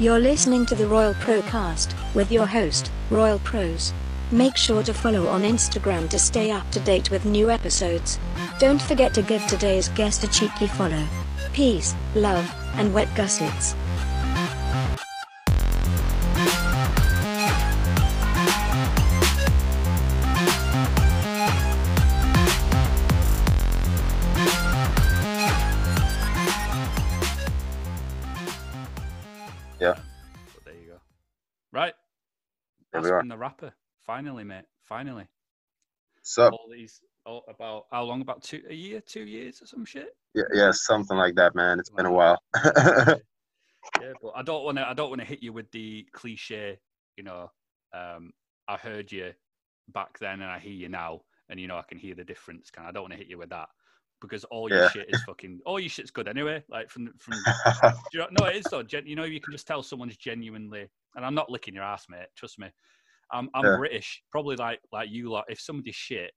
You're listening to the Royal Procast with your host, Royal Prose. Make sure to follow on Instagram to stay up to date with new episodes. Don't forget to give today's guest a cheeky follow. Peace, love, and wet gussets. Rapper. Finally, mate. Finally. So All these. All about how long? About two a year, two years, or some shit. yeah, yeah, something like that, man. It's been a while. yeah, but I don't want to. I don't want to hit you with the cliche. You know, um, I heard you back then, and I hear you now, and you know I can hear the difference. Can I don't want to hit you with that because all your Yeah. shit is fucking. All your shit's good anyway. Like from from. you know, no, it is though. Gen, you know, you can just tell someone's genuinely. And I'm not licking your ass, mate. Trust me. I'm I'm Yeah. British, probably like like you lot. If somebody's shit,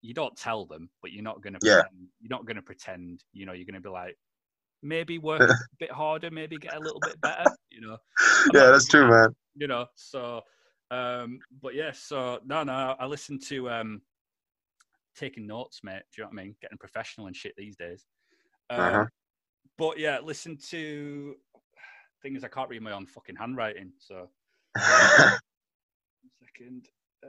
you don't tell them, but you're not gonna. Yeah. Pretend, you're not gonna pretend. You know, you're gonna be like, maybe work a bit harder, maybe get a little bit better. You know, yeah, that's true, man. you know. So, um, but yeah. So no, no. I listen to um, taking notes, mate. Do you know what I mean? Getting professional and shit these days. Um, Uh-huh. But yeah, listen to things I can't read my own fucking handwriting. So second. Uh,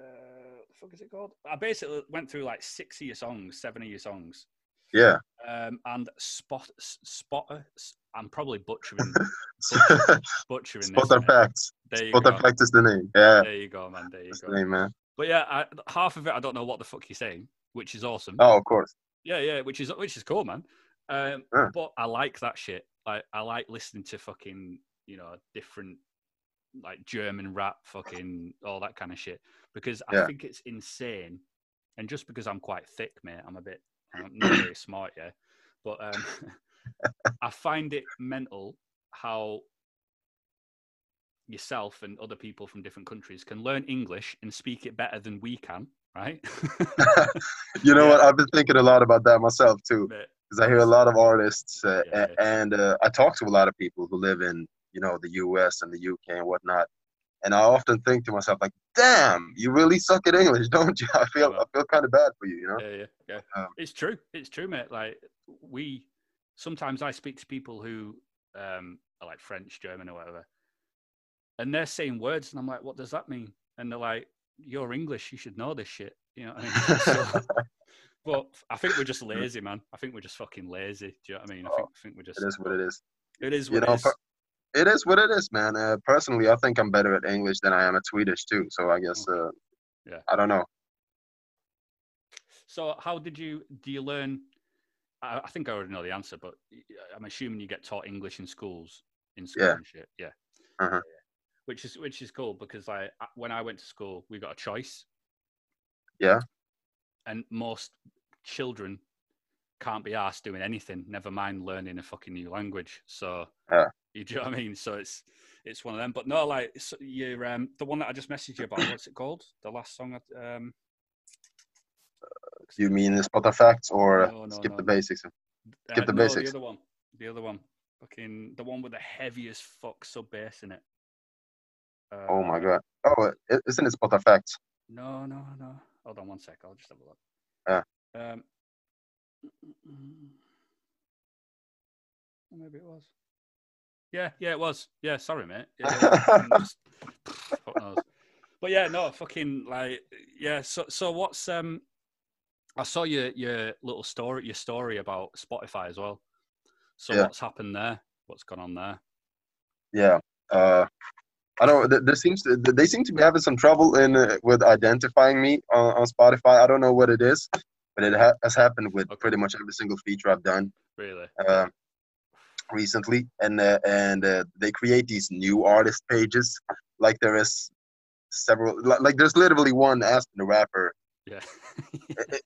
the fuck is it called? I basically went through like six of your songs, seven of your songs, yeah. um, and spot spotter. I'm probably butchering butchering Spot this. the mate. facts. There you Spot go. fact is the name. Yeah, There you go, man. There you that's go. the name, man. But yeah, I, half of it I don't know what the fuck you're saying, which is awesome. Oh, of course. Yeah, yeah, which is which is cool, man. Um, Yeah. But I like that shit. Like I like listening to fucking you know different like German rap, fucking all that kind of shit because I Yeah. think it's insane. And just because I'm quite thick, mate, I'm a bit I'm not very smart, yeah. But um, I find it mental how yourself and other people from different countries can learn English and speak it better than we can, right? You know Yeah. what? I've been thinking a lot about that myself too, because I hear a lot of artists, uh, Yeah, and uh, I talk to a lot of people who live in, you know, the U.S. and the U.K. and whatnot. And I often think to myself, like, "Damn, you really suck at English, don't you?" I feel. I feel kind of bad for you, you know. yeah, yeah, yeah. Um, it's true. It's true, mate. Like we sometimes I speak to people who um, are like French, German, or whatever, and they're saying words, and I'm like, "What does that mean?" And they're like, "You're English. You should know this shit." You know what I mean? So, but I think we're just lazy, man. I think we're just fucking lazy. Do you know what I mean? I think, I think we're just. It is what it is. It is You what know, it is. It is what it is, man. Uh, personally, I think I'm better at English than I am at Swedish too. So I guess, uh, Yeah. I don't know. So, how did you do? You learn? I, I think I already know the answer, but I'm assuming you get taught English in schools, in school Yeah. and shit. Yeah. Uh-huh. Yeah. Which is which is cool because I I- when I went to school, we got a choice, Yeah. and most children can't be asked doing anything. Never mind learning a fucking new language. So, Yeah. you do know what I mean? So it's it's one of them. But no, like so you're um the one that I just messaged you about. what's it called? The last song. I, um. You mean the spot of facts or No, no, skip no. the basics? Skip Uh, the basics. The other one. The other one. Fucking the one with the heaviest fuck sub bass in it. Uh, Oh my god. Oh, isn't it spot of facts? No, no, no. Hold on one sec. I'll just have a look. Yeah. Um. Maybe it was. Yeah, yeah, it was. Yeah, sorry, mate. Yeah, just-. But yeah, no, fucking like, yeah. So, so what's um? I saw your your little story, your story about Spotify as well. So Yeah. what's happened there? What's gone on there? Yeah. Uh, I don't. th- There seems to, they seem to be having some trouble in uh, with identifying me on, on Spotify. I don't know what it is, but it ha- has happened with Okay. pretty much every single feature I've done Really? uh, recently. And uh, and uh, they create these new artist pages, like there is several. Like, like there's literally one Aspen the rapper. Yeah.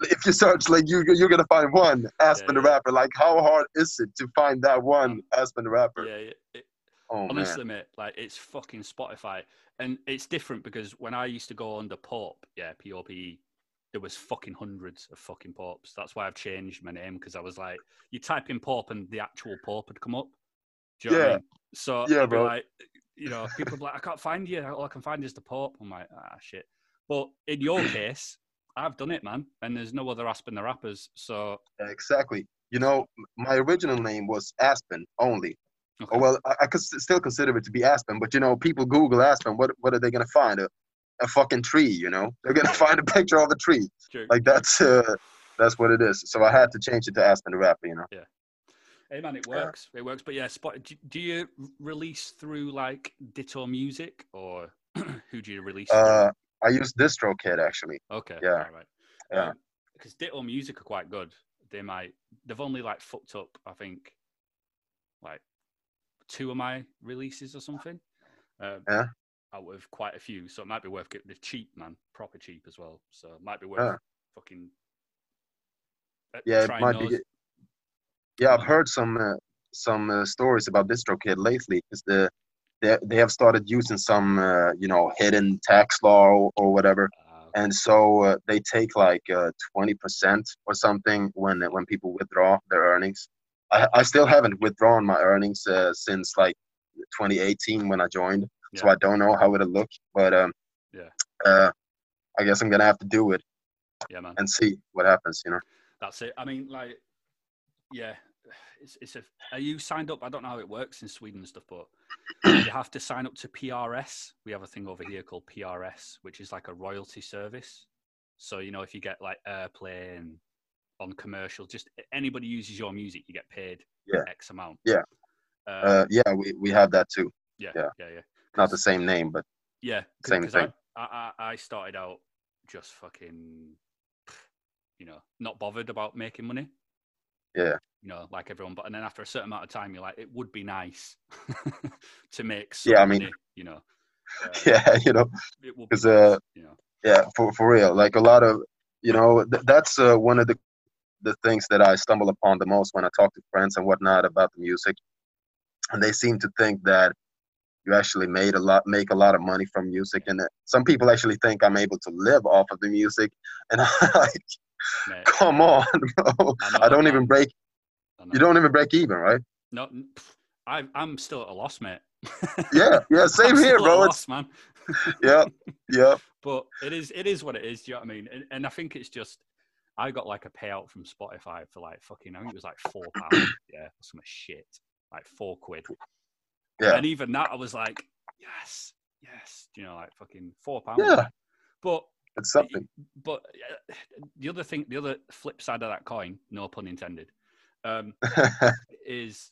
If you search, like you you're gonna find one Aspen Yeah, the yeah. rapper. Like how hard is it to find that one Um, Aspen the rapper? yeah. yeah. It, Oh man. honestly, mate, like it's fucking Spotify, and it's different because when I used to go under Pope, yeah, P O P E, there was fucking hundreds of fucking Popes. That's why I've changed my name because I was like, you type in Pope and the actual Pope would come up. Do you know what I Yeah. mean? So Yeah, bro. like, you know, people like, I can't find you. All I can find is the Pope. I'm like, ah, shit. But in your case, I've done it, man, and there's no other Aspen the Rappers. So Exactly. You know, my original name was Aspen only. okay. Oh, well, I, I could still consider it to be Aspen, but you know, people Google Aspen. What what are they gonna find? A, a fucking tree. You know, they're gonna find a picture of a tree. True. Like that's uh, that's what it is. So I had to change it to Aspen the Rapper. You know. Yeah. Hey man, it Yeah. works. It works. But yeah, spot. Do, do you release through like Ditto Music or who do you release? Uh, I use DistroKid actually. okay. yeah, All right. yeah. Because Ditto Music are quite good. They might. They've only like fucked up. I think. Like two of my releases or something. Um, Yeah. Out of quite a few, so it might be worth getting the cheap man, proper cheap as well. So it might be worth Yeah. fucking. uh, Yeah, it might those. be. Yeah, I've heard some uh, some uh, stories about DistroKid lately. Because the they they have started using some uh, you know hidden tax law or, or whatever, Uh, and so uh, they take like uh, twenty percent or something when when people withdraw their earnings. I I still haven't withdrawn my earnings uh, since like 2018 when I joined, so I don't know how it'll look. But um, Yeah. uh, I guess I'm gonna have to do it yeah, man. and see what happens. You know. That's it. I mean, like, yeah, it's it's a. Are you signed up? I don't know how it works in Sweden and stuff, but you have to sign up to PRS. We have a thing over here called PRS, which is like a royalty service. So you know, if you get like airplane on commercial, just anybody uses your music, you get paid Yeah. X amount. Yeah. Um, Uh, yeah, we, we have that too. yeah, yeah. yeah, yeah. Not the same name, but Yeah, Same thing. I, I, I started out just fucking, you know, not bothered about making money. Yeah. You know, like everyone. But and then after a certain amount of time, you're like, it would be nice to make some Yeah, I mean- money. You know. Uh, yeah, you know, because uh, nice, you know. yeah, for for real. Like a lot of, you know, th- that's uh, one of the the things that I stumble upon the most when I talk to friends and whatnot about the music, and they seem to think that you actually made a lot, make a lot of money from music, and some people actually think I'm able to live off of the music, and I'm like, come on, bro, I I don't even break. You don't even break even, right? No, I, I'm still at a loss, mate. Yeah, yeah, same I'm here, bro. It's loss, man. yeah, yeah, but it is it is what it is. Do you know what I mean? And, and I think it's just I got like a payout from Spotify for like fucking I think it was like four pounds. yeah, some shit, like four quid. Yeah. And even that, I was like, yes, yes. You know, like fucking four pounds. yeah. But It's something. but uh, the other thing, the other flip side of that coin, no pun intended, um, is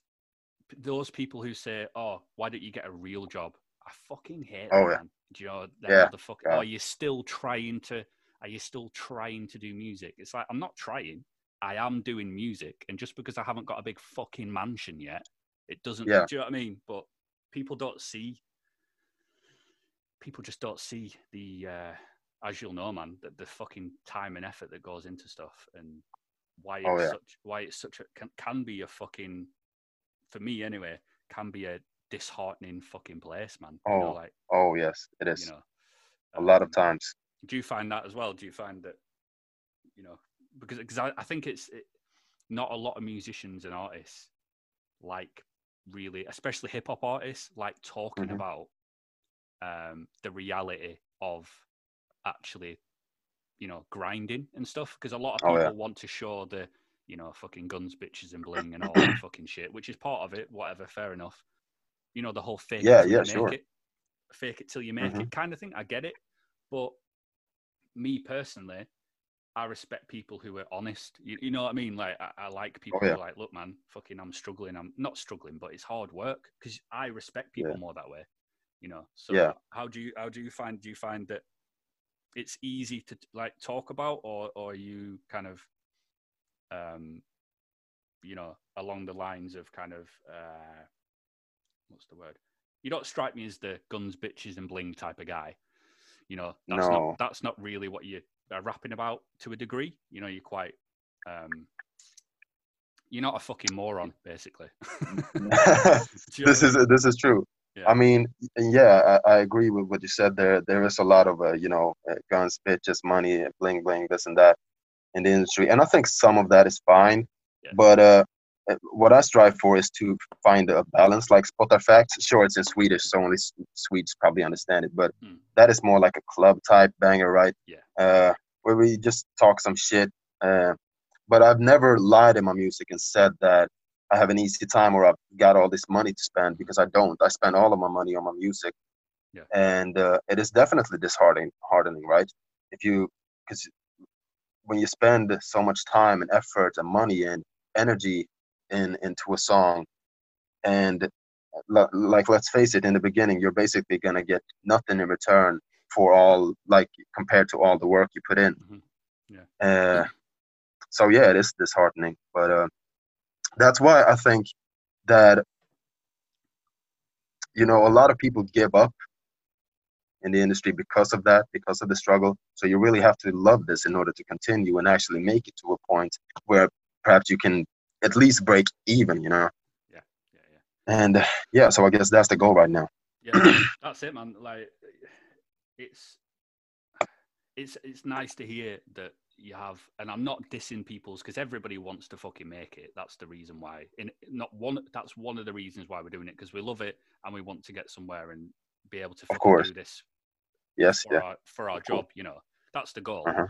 those people who say, "Oh, why don't you get a real job?" I fucking hate Oh, that, yeah. Do you know that Yeah, motherfucker? yeah. Are you still trying to? Are you still trying to do music? It's like I'm not trying. I am doing music, and just because I haven't got a big fucking mansion yet, it doesn't. Yeah. Do you know what I mean? But people don't see. People just don't see the, uh, as you'll know, man, the, the fucking time and effort that goes into stuff, and why it's Oh, yeah. such why it's such a can, can be a fucking for me anyway can be a disheartening fucking place, man. You know, Oh, like oh yes, it is. you know, a lot of um, times. Do you find that as well? Do you find that you know because because I, I think it's it, not a lot of musicians and artists like really, especially hip hop artists, like talking Mhm. about um, the reality of actually you know grinding and stuff because a lot of Oh, people yeah. want to show the you know fucking guns bitches and bling and all that fucking shit which is part of it whatever fair enough you know the whole fake Yeah, yeah, make sure. it fake it till you make Mhm. it kind of thing i get it but me personally i respect people who are honest you, you know what i mean like i, I like people Oh, yeah. who are like look man fucking i'm struggling i'm not struggling but it's hard work because i respect people Yeah. more that way you know so Yeah. how do you how do you find do you find that it's easy to like talk about or or are you kind of um you know along the lines of kind of uh what's the word you don't strike me as the guns bitches and bling type of guy you know that's No. not that's not really what you are rapping about to a degree you know you're quite um you're not a fucking moron basically Do you know this is this is true. Yeah. I mean, yeah, I, I agree with what you said. There, there is a lot of, uh, you know, uh, guns, bitches, money, bling, bling, this and that in the industry, and I think some of that is fine. Yeah. But uh, uh, what I strive for is to find a balance, like Spottarfax. Sure, it's in Swedish, so only Swedes probably understand it, but Mm. that is more like a club type banger, right? Yeah. Uh, where we just talk some shit. Uh, but I've never lied in my music and said that I have an easy time or I've got all this money to spend because I don't. I spend all of my money on my music, Yeah. and uh, it is definitely disheartening, hardening, right? If you, because when you spend so much time and effort and money and energy in into a song, and li- like let's face it, in the beginning you're basically gonna get nothing in return for all like compared to all the work you put in. Mhm. Yeah. Uh, so yeah, it is disheartening, but uh, that's why I think that you know a lot of people give up in the industry because of that, because of the struggle. So you really have to love this in order to continue and actually make it to a point where perhaps you can at least break even, you know. Yeah, yeah. yeah. And uh, yeah, so I guess that's the goal right now. yeah, that's it, man. Like, it's it's it's nice to hear that you have, and I'm not dissing people's because everybody wants to fucking make it. That's the reason why. In not one, that's one of the reasons why we're doing it because we love it and we want to get somewhere and be able to fucking course. do this Yes, for yeah, our for our job. You know, that's the goal. Uh-huh.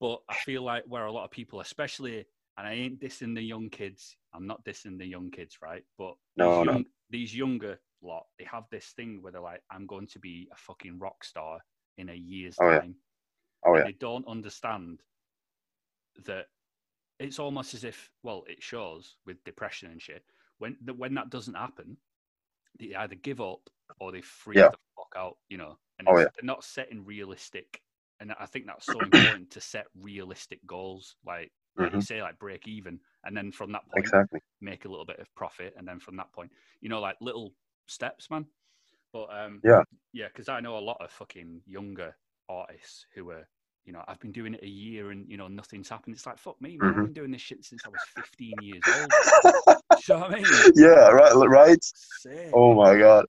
But I feel like where a lot of people, especially, and I ain't dissing the young kids. I'm not dissing the young kids, right? But No, these, no. young, these younger lot, they have this thing where they're like, "I'm going to be a fucking rock star in a year's Oh, yeah. time." Oh, And yeah. They don't understand that it's almost as if, well, it shows with depression and shit. When that when that doesn't happen, they either give up or they freak Yeah. the fuck out, you know. And Oh, yeah. they're not setting realistic. And I think that's so important to set realistic goals, like like you say, like break even, and then from that point exactly. make a little bit of profit, and then from that point, you know, like little steps, man. But um, Yeah. yeah, because I know a lot of fucking younger artists who are, you know, I've been doing it a year and you know nothing's happened. It's like fuck me, man. I've Mhm. been doing this shit since I was 15 years old. You know what I mean? yeah, right, right. Same. Oh my god.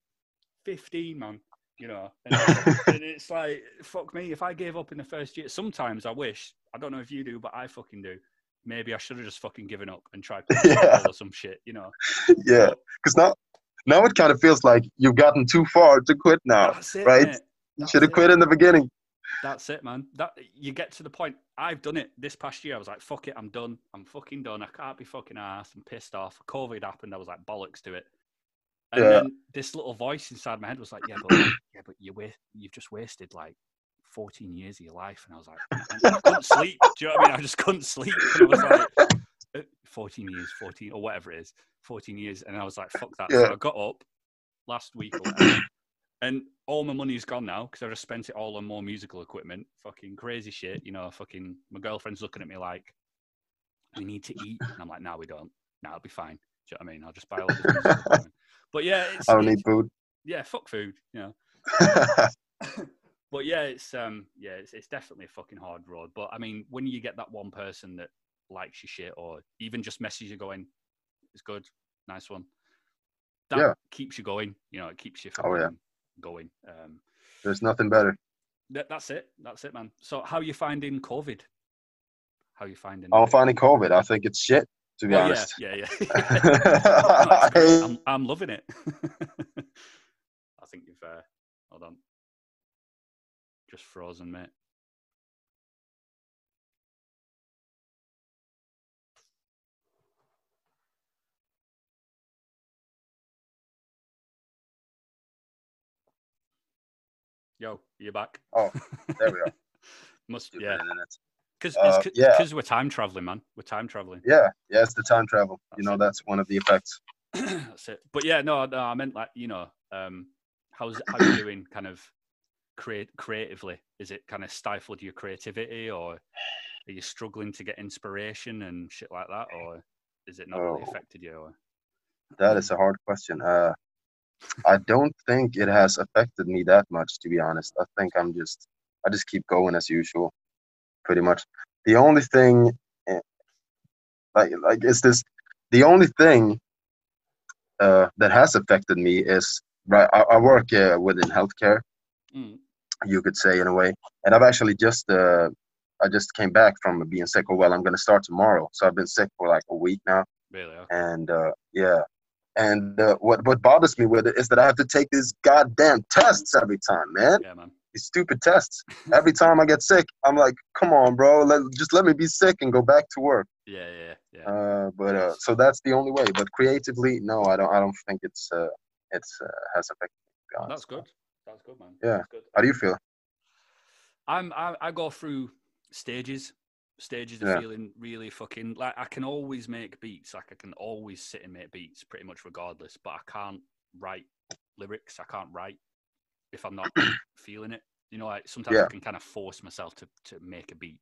15, man. You know, and, it's- and it's like, fuck me, if I gave up in the first year, sometimes I wish, I don't know if you do, but I fucking do. Maybe I should have just fucking given up and tried Yeah. or some shit, you know. Yeah, because now, now it kind of feels like you've gotten too far to quit now. it, right? You should have quit in the beginning. That's it, man. That you get to the point. I've done it this past year. I was like, "Fuck it, I'm done. I'm fucking done. I can't be fucking ass. I'm pissed off." COVID happened. I was like, "Bollocks to it." And Yeah. then this little voice inside my head was like, "Yeah, but yeah, but you wa- you've just wasted like 14 years of your life." And I was like, "I couldn't sleep." Do you know what I mean? I just couldn't sleep. And I was like, uh, 14 years, 14 or whatever it is, 14 years. And I was like, "Fuck that." So I got up last week or whatever, and all my money's gone now because I just spent it all on more musical equipment. Fucking crazy shit, you know. Fucking my girlfriend's looking at me like, "We need to eat," and I'm like, "No, we don't. No, it'll be fine." Do you know what I mean? I'll just buy all this. But yeah, it's, I don't need food. yeah, fuck food, you know. but yeah, it's um, yeah, it's it's definitely a fucking hard road. But I mean, when you get that one person that likes your shit, or even just messages you going, "It's good, nice one," that Yeah. keeps you going. You know, it keeps you Oh, yeah. going. Um, There's nothing better. that, that's it. That's it, man. So, how you finding COVID? How you finding? I'm finding COVID. I think it's shit, to be Oh, honest. Yeah, yeah, yeah. No, it's great. I'm, I'm loving it. I think you've. Uh, hold on. Just frozen, mate. Yo, you're back? Oh, there we are. Must yeah, because Uh, yeah. because we're time traveling, man. We're time traveling. Yeah, yeah, it's the time travel. You know, it. that's one of the effects. That's it. But yeah, no, no, I meant like you know, um, how's how you doing? Kind of create creatively. Is it kind of stifled your creativity, or are you struggling to get inspiration and shit like that, or is it not really Oh. affected you? Or That is a hard question. Uh, I don't think it has affected me that much, to be honest. I think I'm just, I just keep going as usual, pretty much. The only thing, eh, like, like, is this, the only thing uh, that has affected me is, right, I, I work uh, within healthcare, Mm, you could say in a way, and I've actually just, uh, I just came back from being sick. Oh well, I'm gonna start tomorrow, so I've been sick for like a week now. Really? Okay. and uh, yeah. And uh, what what bothers me with it is that I have to take these goddamn tests every time, man. Yeah, man. These stupid tests. Every time I get sick, I'm like, come on, bro, let, just let me be sick and go back to work. Yeah, yeah, yeah. Uh, but uh, so that's the only way. But creatively, no, I don't. I don't think it's uh, it's uh, has affected. Me, to. That's good. Good, man. Yeah. Good. How do you feel? I'm I, I go through stages, stages of Yeah. feeling really fucking like I can always make beats. Like I can always sit and make beats, pretty much regardless. But I can't write lyrics. I can't write if I'm not feeling it. You know, like sometimes I can kind of force myself to to make a beat.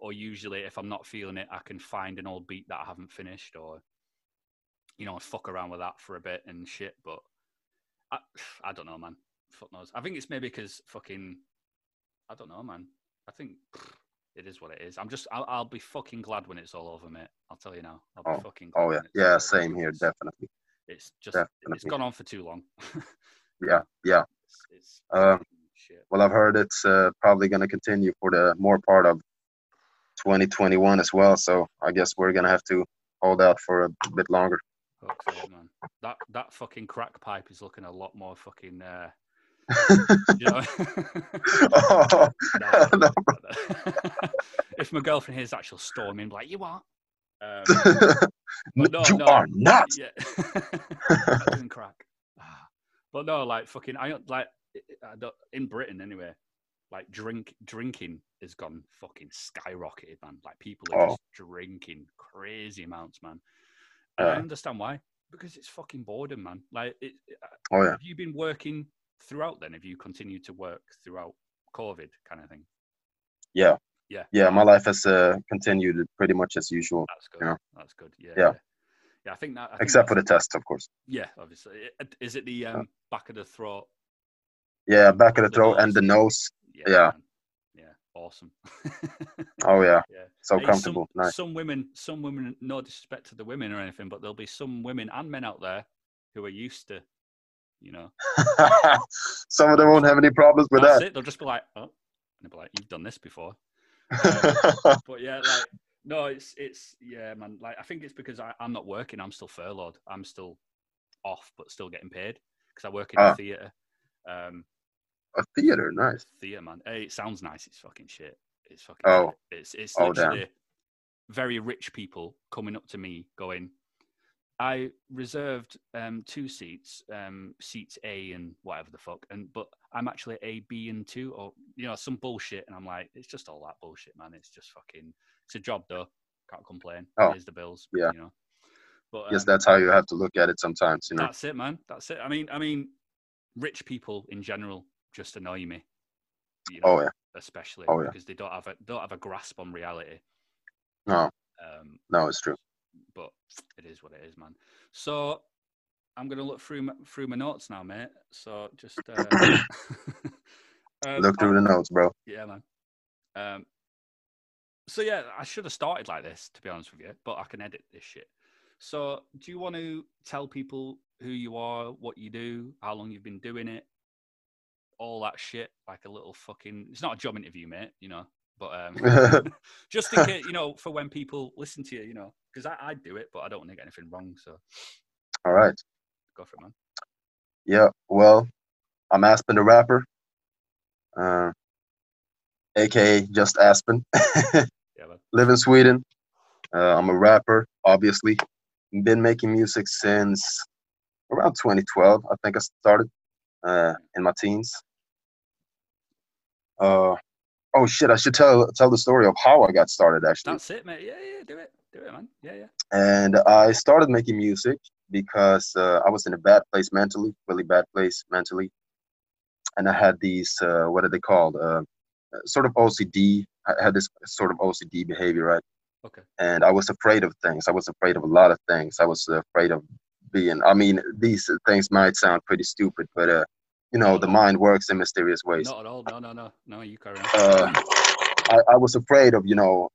Or usually, if I'm not feeling it, I can find an old beat that I haven't finished, or you know, fuck around with that for a bit and shit. But I, I don't know, man. Fuck knows. I think it's maybe because fucking I don't know, man. I think it is what it is. I'm just, I'll, I'll be fucking glad when it's all over, mate. I'll tell you now. I'll be fucking glad. Oh yeah, yeah, same here, definitely. It's just, it's gone on for too long. Yeah, yeah. It's, it's Um, shit. Well, I've heard it's uh, probably going to continue for the more part of 2021 as well. So I guess we're going to have to hold out for a bit longer. Fuck's sake, man. That that fucking crack pipe is looking a lot more fucking. Uh, you know. oh, Nah, no, if my girlfriend hears that, she'll storm in like, "You are." Um, you no, no, are not. Yeah, not crack. Ah. But no, like fucking, I don't- like I don't, in Britain anyway. Like drink, drinking has gone fucking skyrocketed, man. Like people are Oh. just drinking crazy amounts, man. And I understand why, because it's fucking boredom, man. Like, it, it- Oh yeah. have you been working throughout? Then have you continued to work throughout COVID, kind of thing? Yeah. Yeah. Yeah. My life has uh, continued pretty much as usual, That's good. Yeah. That's good. Yeah. Yeah. Yeah, I think that. I think except for the tests, of course. Yeah, obviously. Is it the um, back of the throat? Yeah, back of the The throat and the nose. Yeah. man. Yeah. Awesome. Oh yeah, yeah. so Hey, comfortable. Some, Nice. some women, some women. No disrespect to the women or anything, but there'll be some women and men out there who are used to, you know. Some of them won't have any problems with that's that. it. They'll just be like, oh, and they'll be like, you've done this before. But yeah, like no, it's it's yeah, man. Like I think it's because I, I'm not working. I'm still furloughed. I'm still off, but still getting paid because I work in Ah. the theatre. Um, a theater, nice. theatre, man. Hey, it sounds nice. It's fucking shit. It's fucking. Oh. shit. It's it's Oh, damn. literally very rich people coming up to me going, I reserved um, two seats, um, seats A and whatever the fuck, and but I'm actually A, B, and two, or you know some bullshit, and I'm like, it's just all that bullshit, man. It's just fucking. It's a job though. Can't complain. Oh, Here's the bills. yeah. You know. But Yes, um, that's how you have to look at it sometimes, you know. that's it, man. That's it. I mean, I mean, rich people in general just annoy me. You know, Oh yeah. especially Oh, yeah. because they don't have a don't have a grasp on reality. No, Um, no, it's true. But it is what it is, man. So I'm gonna look through my, through my notes now, mate. So just uh, um, Look through the notes, bro. yeah, man. Um, so yeah, I should have started like this, to be honest with you, but I can edit this shit. So, do you want to tell people who you are, what you do, how long you've been doing it, all that shit, like a little fucking? It's not a job interview, mate. You know, but um, just in case, you know, for when people listen to you, you know, because I, I do it, but I don't want to get anything wrong. So, All right. go for it, man. Yeah. Well, I'm Aspen the rapper, uh, aka just Aspen. Yeah, man. Live in Sweden. Uh, I'm a rapper, obviously. Been making music since around 2012. I think I started uh, in my teens. Uh, oh shit! I should tell tell the story of how I got started actually. That's it, mate. Yeah, yeah, do it, do it, man. Yeah, yeah. and I started making music because uh, I was in a bad place mentally, really bad place mentally, and I had these uh, what are they called? Uh, sort of OCD. I had this sort of OCD behavior, right? Okay. And I was afraid of things. I was afraid of a lot of things. I was afraid of being. I mean, these things might sound pretty stupid, but uh, you know, the mind works in mysterious ways. Not at all. No, no, no, no. You carry on. Uh, I, I was afraid of, you know,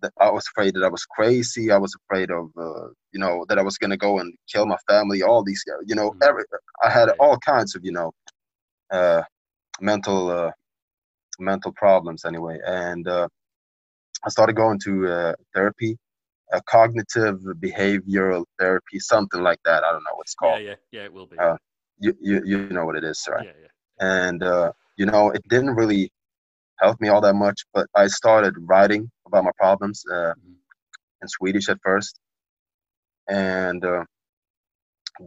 that I was afraid that I was crazy. I was afraid of, uh, you know, that I was gonna go and kill my family. All these, uh, you know, Mhm. every I had Yeah. all kinds of, you know, uh, mental uh, mental problems anyway. And uh, I started going to uh, therapy a cognitive behavioral therapy, something like that. I don't know what it's called. Yeah, yeah, yeah. It will be. You, you you know what it is, right? Yeah, yeah. and uh, you know it didn't really help me all that much but i started writing about my problems uh, Mhm. in swedish at first and uh,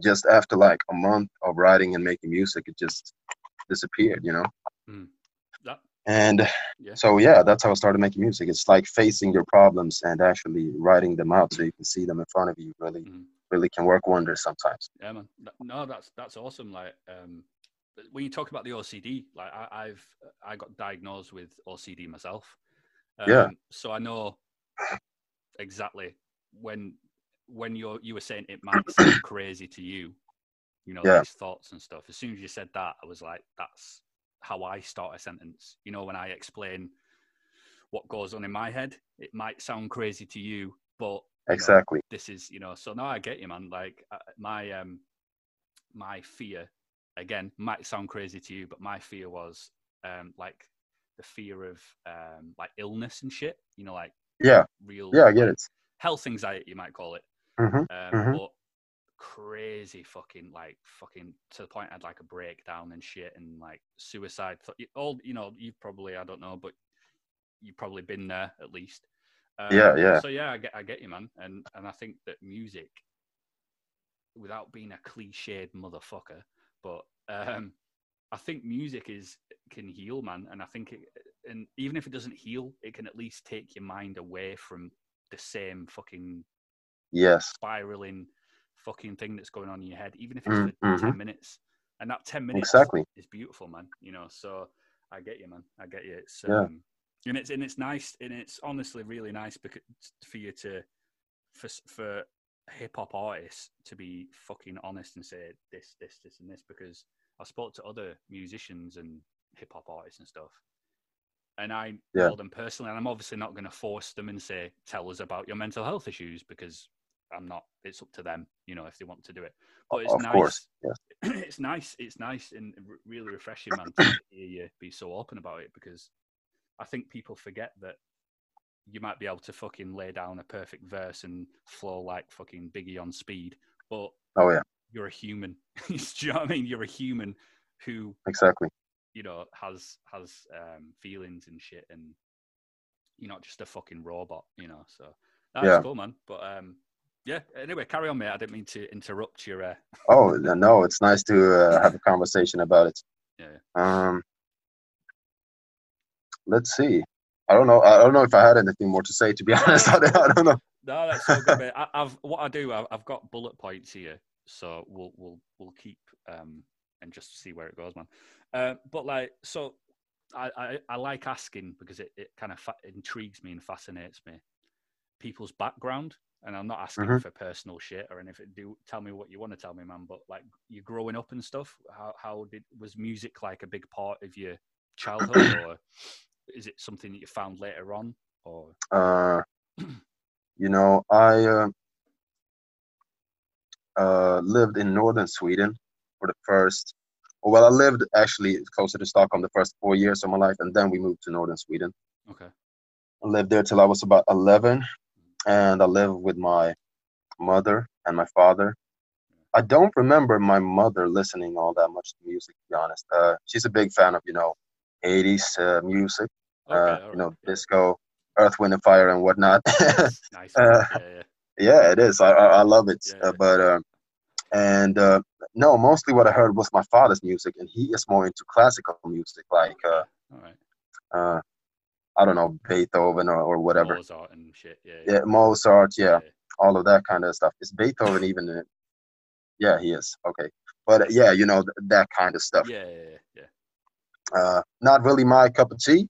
just after like a month of writing and making music it just disappeared you know That. and Yeah. so yeah that's how i started making music it's like facing your problems and actually writing them out so you can see them in front of you really Mhm. Really can work wonders sometimes Yeah, man. No, that's that's awesome. Like, um, when you talk about the OCD, like I, I've I got diagnosed with OCD myself. Um, Yeah. So I know exactly when when you're you were saying it might sound crazy to you, you know, Yeah. these thoughts and stuff. As soon as you said that, I was like, that's how I start a sentence. You know, when I explain what goes on in my head, it might sound crazy to you, but you know, exactly. this is you know so now i get you man. Like uh, my um my fear again might sound crazy to you but my fear was um like the fear of um like illness and shit you know like yeah. real yeah i get it. health anxiety you might call it. Hmm um Mhm. but crazy fucking like fucking to the point i had like a breakdown and shit and like suicide. All you know you've probably i don't know but you've probably been there at least um, Yeah, yeah. so yeah i get i get you man and and i think that music without being a cliched motherfucker but um i think music is can heal man and i think it and even if it doesn't heal it can at least take your mind away from the same fucking yes spiraling fucking thing that's going on in your head, even if it's Mm, for mhm. 10 minutes. And that 10 minutes Exactly. is beautiful, man. You know, so I get you, man. I get you. It's, Yeah. And it's, and it's nice, and it's honestly really nice because for you to, for, for hip hop artists to be fucking honest and say this, this, this, and this, because I spoke to other musicians and hip hop artists and stuff. And I Yeah. know them personally, and I'm obviously not going to force them and say, tell us about your mental health issues because I'm not. It's up to them, you know, if they want to do it. But it's of nice. course yes it's nice. It's nice and really refreshing, man, to hear you be so open about it because I think people forget that you might be able to fucking lay down a perfect verse and flow like fucking Biggie on speed, but oh yeah you're a human. do you know what I mean? You're a human who exactly you know has has um, feelings and shit, and you're not just a fucking robot, you know. So that's Yeah. cool, man. But um, yeah. Anyway, carry on, mate. I didn't mean to interrupt your. Uh, oh no it's nice to uh, have a conversation about it yeah. um let's see i don't know i don't know if i had anything more to say to be honest i don't, I don't know No, that's so good, mate. I, I've what I do. I've, I've got bullet points here, so we'll we'll we'll keep um and just see where it goes, man. Uh, but like, so I, I I like asking because it it kind of fa- intrigues me and fascinates me. People's background, and I'm not asking Mhm. for personal shit or anything. Do tell me what you want to tell me, man. But like, you're growing up and stuff. How how did was music like a big part of your childhood, or is it something that you found later on, or uh you know i uh, uh lived in northern sweden for the first well i lived actually closer to stockholm the first four years of my life and then we moved to northern sweden okay, I lived there till I was about 11, and I lived with my mother and my father. I don't remember my mother listening all that much to music, to be honest. Uh, she's a big fan of, you know, 80s uh, music, okay, uh, all you know, yeah. disco, Earth, Wind, and Fire, and whatnot. nice. Uh, yeah, yeah. yeah, it is. I, I, I love it. Uh, but, uh, and uh, no, mostly what I heard was my father's music, and he is more into classical music, like, uh, right. uh, I don't know, Beethoven or, or whatever. Mozart and shit. Yeah. Yeah, Mozart, yeah. all of that kind of stuff. Is Beethoven even? Yeah, he is. Okay. But uh, yeah, you know, th- that kind of stuff. Yeah, yeah, yeah. Uh, not really my cup of tea,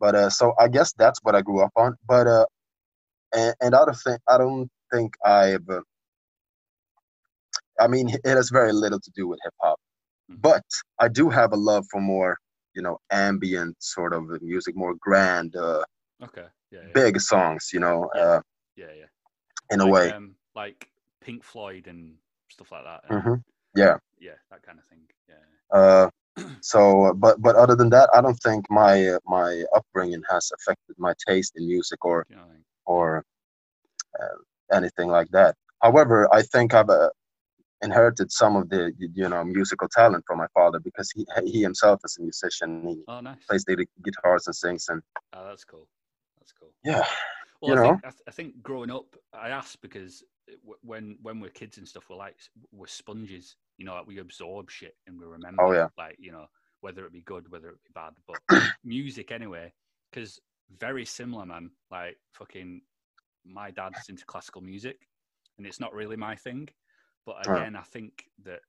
but uh, so I guess that's what I grew up on. But uh, and, and I don't think I don't think I've. Uh, I mean, it has very little to do with hip hop, Mhm. but I do have a love for more, you know, ambient sort of music, more grand, uh, Okay. Yeah, yeah. big songs. You know, Yeah. uh, Yeah, yeah. in like, a way. Um, like Pink Floyd and stuff like that. and- hmm Yeah. Yeah, that kind of thing. Yeah. Uh, so, but but other than that, I don't think my uh, my upbringing has affected my taste in music or You know what I mean? or uh, anything like that. However, I think I've uh, inherited some of the you know musical talent from my father because he he himself is a musician. He Oh, nice. plays the guitars and sings and Oh, that's cool. That's cool. yeah, Well, You I, know? think, I, th- I think growing up, I asked because w- when when we're kids and stuff, we're like we're sponges. You know, like we absorb shit and we remember. Oh, yeah. Like you know, whether it be good, whether it be bad, but music anyway. Because very similar, man. Like fucking, my dad's into classical music, and it's not really my thing. But again, I think that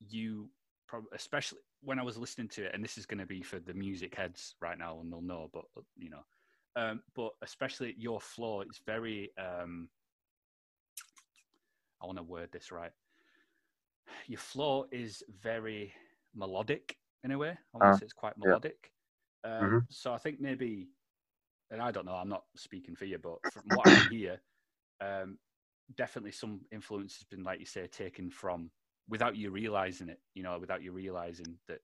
you probably, especially when I was listening to it, and this is going to be for the music heads right now, and they'll know. But uh, you know, um, but especially your flow, it's very. Um, I want to word this right. Your flow is very melodic in a way. I want Uh, to say it's quite yeah. melodic. Um, Mhm. So I think maybe, and I don't know, I'm not speaking for you, but from what I hear, um, definitely some influence has been, like you say, taken from without you realizing it. You know, without you realizing that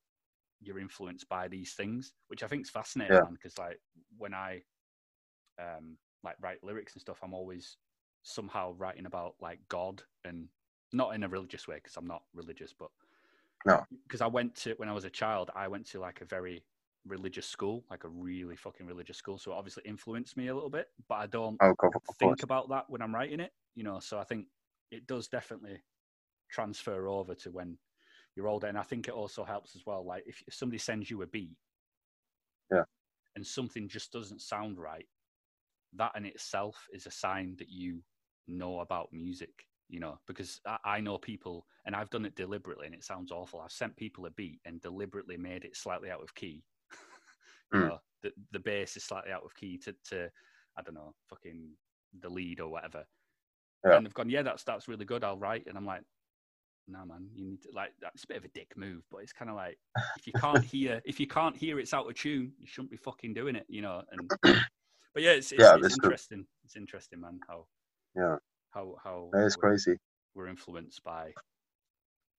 you're influenced by these things, which I think is fascinating, Yeah. Because like when I um, like write lyrics and stuff, I'm always somehow writing about like God and not in a religious way because I'm not religious, but No. because I went to when I was a child, I went to like a very religious school, like a really fucking religious school. So it obviously influenced me a little bit, but I don't oh, think about that when I'm writing it, you know. So I think it does definitely transfer over to when you're older, and I think it also helps as well. Like if, if somebody sends you a beat, Yeah. and something just doesn't sound right, that in itself is a sign that you know about music. You know, because I, I know people, and I've done it deliberately, and it sounds awful. I've sent people a beat and deliberately made it slightly out of key. you Mm. know, the the bass is slightly out of key to to I don't know, fucking the lead or whatever. Yeah. And they've gone, yeah, that's that's really good. I'll write. And I'm like, no, man, you need to like that's a bit of a dick move, but it's kind of like if you can't hear if you can't hear it's out of tune, you shouldn't be fucking doing it, you know. And but yeah, it's it's, Yeah, it's true. interesting. It's interesting, man. How Yeah. How how that is we're, crazy. we're influenced by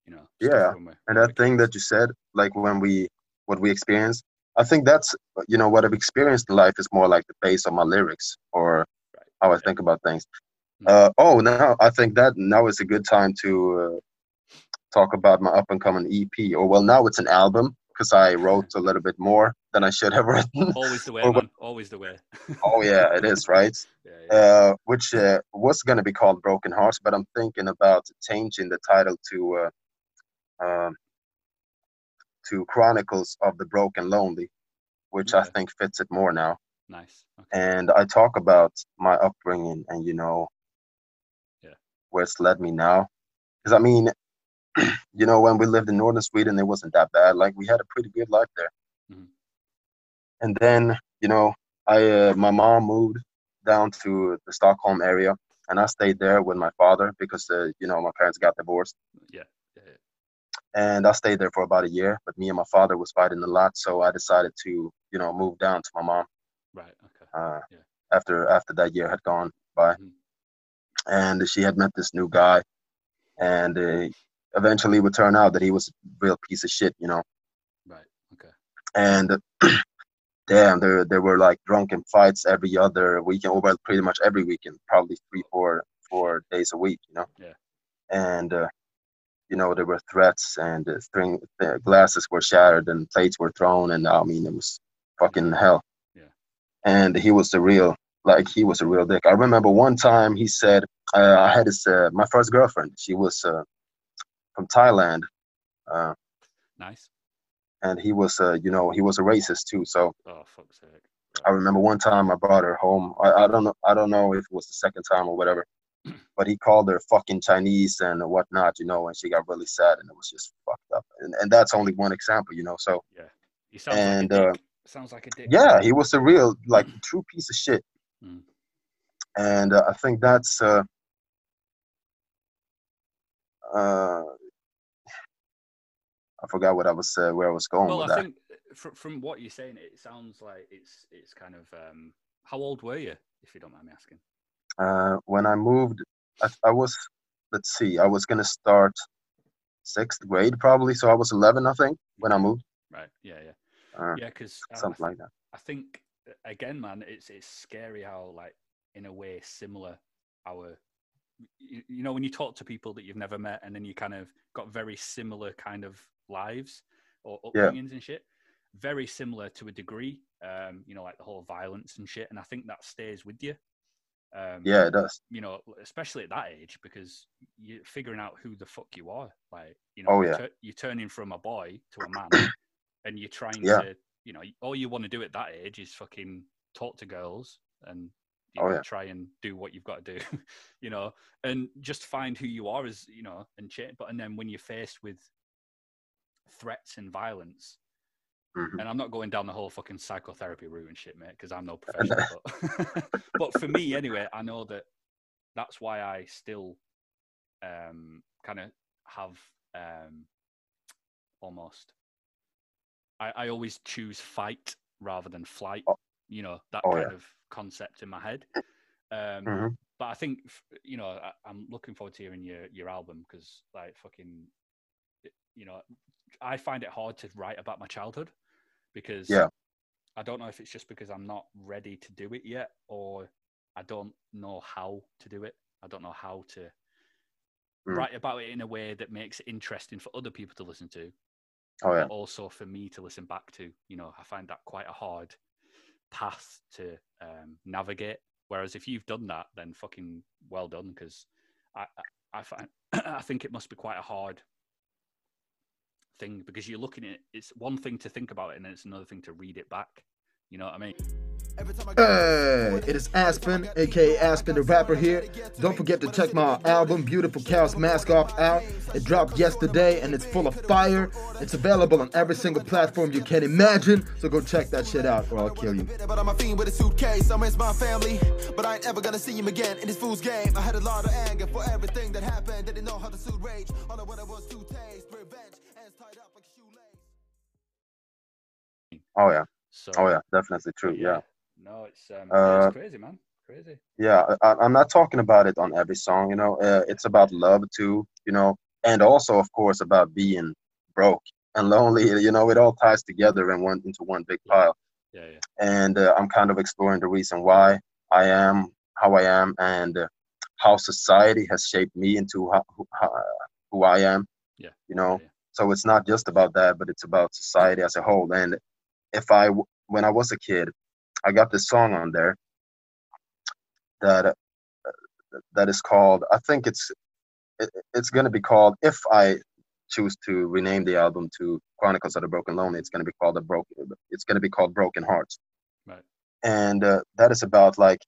you know Yeah, stuff when we're, And that thing that you said, like when we what we experience, I think that's you know what I've experienced in life is more like the base of my lyrics or Right. how I Yeah. think about things. Mm. Uh, oh, now I think that now is a good time to uh, talk about my up and coming EP. Or well, now it's an album because I wrote a little bit more than I should have written. always the way. Always the way. oh yeah, it is right. yeah, yeah. Uh, which uh, was going to be called Broken Hearts, but I'm thinking about changing the title to uh, um, to Chronicles of the Broken Lonely, which I think fits it more now. nice. Okay. And I talk about my upbringing and you know Yeah. where it's led me now. Because I mean, you know, when we lived in northern Sweden, it wasn't that bad. Like we had a pretty good life there. Mhm. And then you know, I uh, my mom moved down to the Stockholm area, and I stayed there with my father because uh, you know my parents got divorced, yeah, yeah, yeah. and I stayed there for about a year. But me and my father was fighting a lot, so I decided to you know move down to my mom Right. Okay. uh, Yeah. after after that year had gone by, Mhm. and she had met this new guy, and uh, eventually it would turn out that he was a real piece of shit, you know. Right. Okay. And damn, there there were like drunken fights every other weekend, or well, pretty much every weekend, probably three, four, four days a week, you know. Yeah. And uh, you know there were threats, and uh, string uh, glasses were shattered, and plates were thrown, and I mean it was fucking hell. Yeah. And he was a real, like he was a real dick. I remember one time he said, uh, I had this uh, my first girlfriend. She was uh, from Thailand. Uh, Nice. And he was, uh, you know, he was a racist too. So Oh fuck's sake. I remember one time I brought her home. I, I don't know. I don't know if it was the second time or whatever, but he called her fucking Chinese and whatnot, you know, and she got really sad, and it was just fucked up. And and that's only one example, you know. So Yeah. He sounds And, like a uh, sounds like a dick. yeah, he was a real like true piece of shit, Mm. and uh, I think that's. Uh, uh, I forgot what I was uh, where I was going Well, I that. think from from what you're saying, it sounds like it's it's kind of. um How old were you, if you don't mind me asking? Uh, when I moved, I, I was, let's see, I was gonna start sixth grade probably, so I was 11, I think, when I moved, Right. Yeah. Yeah. uh, Yeah. Because something like that. I think again, man, it's it's scary how like in a way similar our you, you know when you talk to people that you've never met and then you kind of got very similar kind of lives or Yeah. and shit very similar to a degree um you know like the whole violence and shit and i think that stays with you um Yeah, it does. you know especially at that age because you're figuring out who the fuck you are like you know Oh, you're, yeah. you're turning from a boy to a man and you're trying Yeah. to you know all you want to do at that age is fucking talk to girls and you Oh, yeah. try and do what you've got to do you know and just find who you are as you know and change but and then when you're faced with threats and violence Mhm. and I'm not going down the whole fucking psychotherapy route and shit, mate, because I'm no professional. but, but for me, anyway, I know that that's why I still um, kind of have um, almost. I, I always choose fight rather than flight. Oh. You know that Oh, kind yeah. of concept in my head. Um, Mhm. But I think you know I, I'm looking forward to hearing your your album because like fucking, you know, I find it hard to write about my childhood because Yeah. I don't know if it's just because I'm not ready to do it yet or I don't know how to do it. I don't know how to Mm. write about it in a way that makes it interesting for other people to listen to, Oh yeah. also for me to listen back to. You know, I find that quite a hard path to um, navigate. Whereas if you've done that, then fucking well done because I, I I find I think it must be quite a hard thing because you're looking at it's one thing to think about it and then it's another thing to read it back. You know what I mean? Hey, it is Aspen, aka Aspen the rapper here. Don't forget to check my album Beautiful Chaos Mask Off out. It dropped yesterday and it's full of fire. It's available on every single platform you can imagine. So go check that shit out or I'll kill you. But I'm a fiend with a suitcase. I miss my family, but I ain't ever gonna see him again in this fool's game. I had a lot of anger for everything that happened. Didn't know how to suit rage. All I wanted was to taste revenge. Hands tied up like shoelace. Oh yeah. So Oh yeah. Definitely true. Yeah. No, it's um, Uh, it's crazy, man. Crazy. Yeah. I, I'm not talking about it on every song. You know, uh, it's about love too. You know, and also of course about being broke and lonely. You know, it all ties together and one into one big pile. Yeah, yeah. and uh, I'm kind of exploring the reason why I am how I am and uh, how society has shaped me into how, who, how, who I am. Yeah. You know, yeah, so it's not just about that, but it's about society as a whole. And if I when I was a kid, I got this song on there that uh, that is called. I think it's it, it's going to be called. If I choose to rename the album to Chronicles of the Broken Lonely, it's going to be called the broken. It's going to be called Broken Hearts. Right. And uh, that is about like